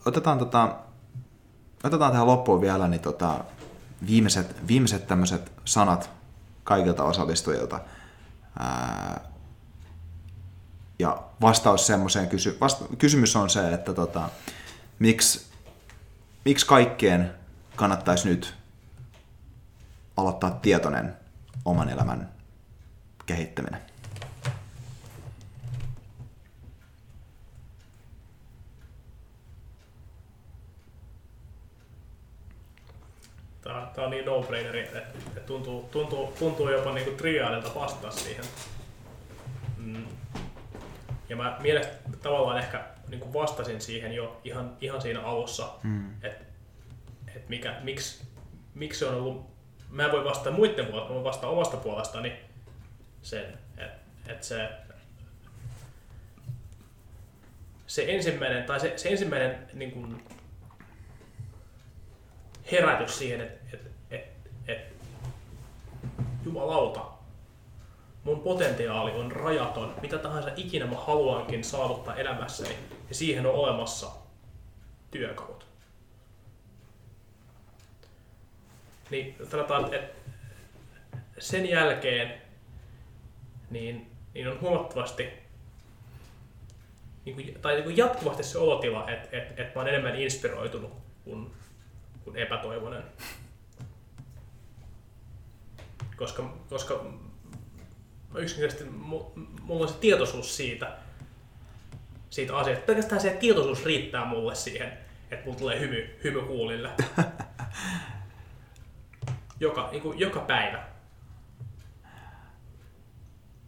Otetaan, tota, otetaan tähän loppuun vielä niin tota, viimeiset, viimeiset tämmöiset sanat kaikilta osallistujilta. Ja vastaus semmoiseen kysy- vasta- kysymys on se, että tota, miksi, miksi kaikkien kannattaisi nyt aloittaa tietoinen oman elämän kehittäminen? Tää, tää on niin no-braineri, että, että tuntuu, tuntuu, tuntuu jopa niinku triaalilta vastata siihen. Mm. Ja mä mielestä tavallaan ehkä niinku vastasin siihen jo ihan, ihan siinä alussa, mm. että et mikä, miksi, miksi se on ollut, mä en voi vastata muiden puolesta, mä voin vastata omasta puolestani sen, että et se, se ensimmäinen, tai se, se ensimmäinen niin kuin, herätys siihen, että et, et, et, jumalauta, mun potentiaali on rajaton, mitä tahansa ikinä mä haluankin saavuttaa elämässäni, ja siihen on olemassa työkalut. Niin sanotaan, että sen jälkeen niin, niin on huomattavasti niin kuin, tai niin kuin jatkuvasti se olotila, että että että mä oon enemmän inspiroitunut kuin, kuin epätoivoinen. Koska, koska yksinkertaisesti, mulla on se tietoisuus siitä, siitä asiasta. Pelkästään se tietoisuus riittää mulle siihen, että mulla tulee hymy, hymy huulille. joka, niin kuin, joka päivä.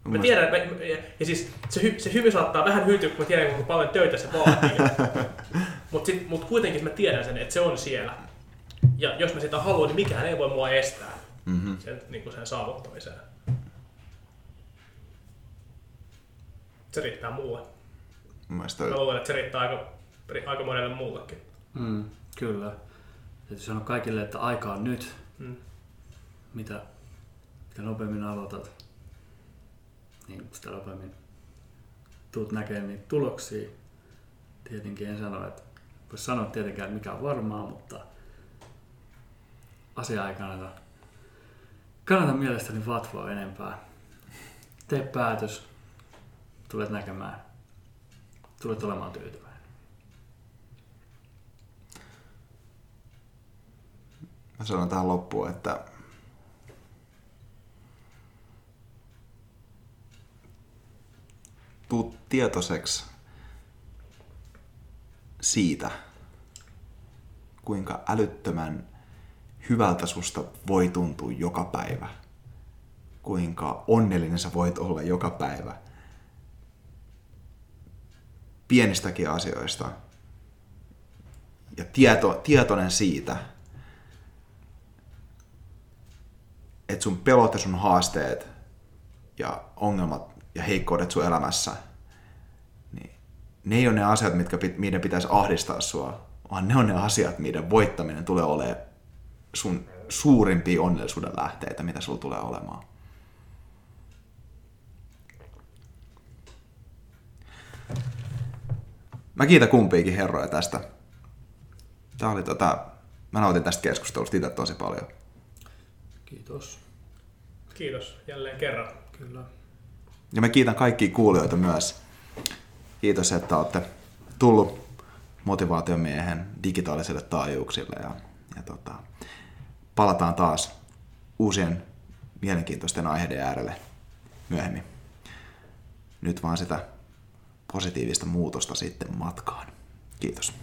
Mä tiedän, mä, ja siis se, hy, se hymy saattaa vähän hyytyä, kun mä tiedän, kuinka paljon töitä se vaatii. Mutta mut kuitenkin mä tiedän sen, että se on siellä. Ja jos mä sitä haluan, niin mikään ei voi mua estää mm-hmm. sen, niin kuin sen saavuttamiseen. Se riittää mulle. Mielestä... Mä luulen, että se riittää aika, aika monelle muullekin. Mm, kyllä. Täytyy sanoa kaikille, että aika on nyt. Mm. Mitä, mitä nopeammin aloitat, niin sitä nopeammin tuut näkemään niitä tuloksia. Tietenkin en sano, että voisi sanoa tietenkään, mikä on varmaa, mutta asia ei kannata, kannata mielestäni vatvoa enempää. Tee päätös, tulet näkemään, tulet olemaan tyytyväinen. Mä sanon tähän loppuun, että tuu tietoiseksi siitä, kuinka älyttömän hyvältä susta voi tuntua joka päivä. Kuinka onnellinen sä voit olla joka päivä. Pienistäkin asioista. Ja tieto, tietoinen siitä, että sun pelot ja sun haasteet ja ongelmat ja heikkoudet sun elämässä, niin ne ei ole ne asiat, mitkä meidän pitäisi ahdistaa sua, vaan ne on ne asiat, miten voittaminen tulee olemaan sun suurimpia onnellisuuden lähteitä, mitä sulla tulee olemaan. Mä kiitän kumpiikin herroja tästä. Tää oli tota, mä nautin tästä keskustelusta itse tosi paljon. Kiitos. Kiitos jälleen kerran. Kyllä. Ja mä kiitän kaikkia kuulijoita myös. Kiitos, että olette tullut motivaatiomiehen digitaalisille taajuuksille ja, ja tota, palataan taas uusien mielenkiintoisten aiheiden äärelle myöhemmin. Nyt vaan sitä positiivista muutosta sitten matkaan. Kiitos.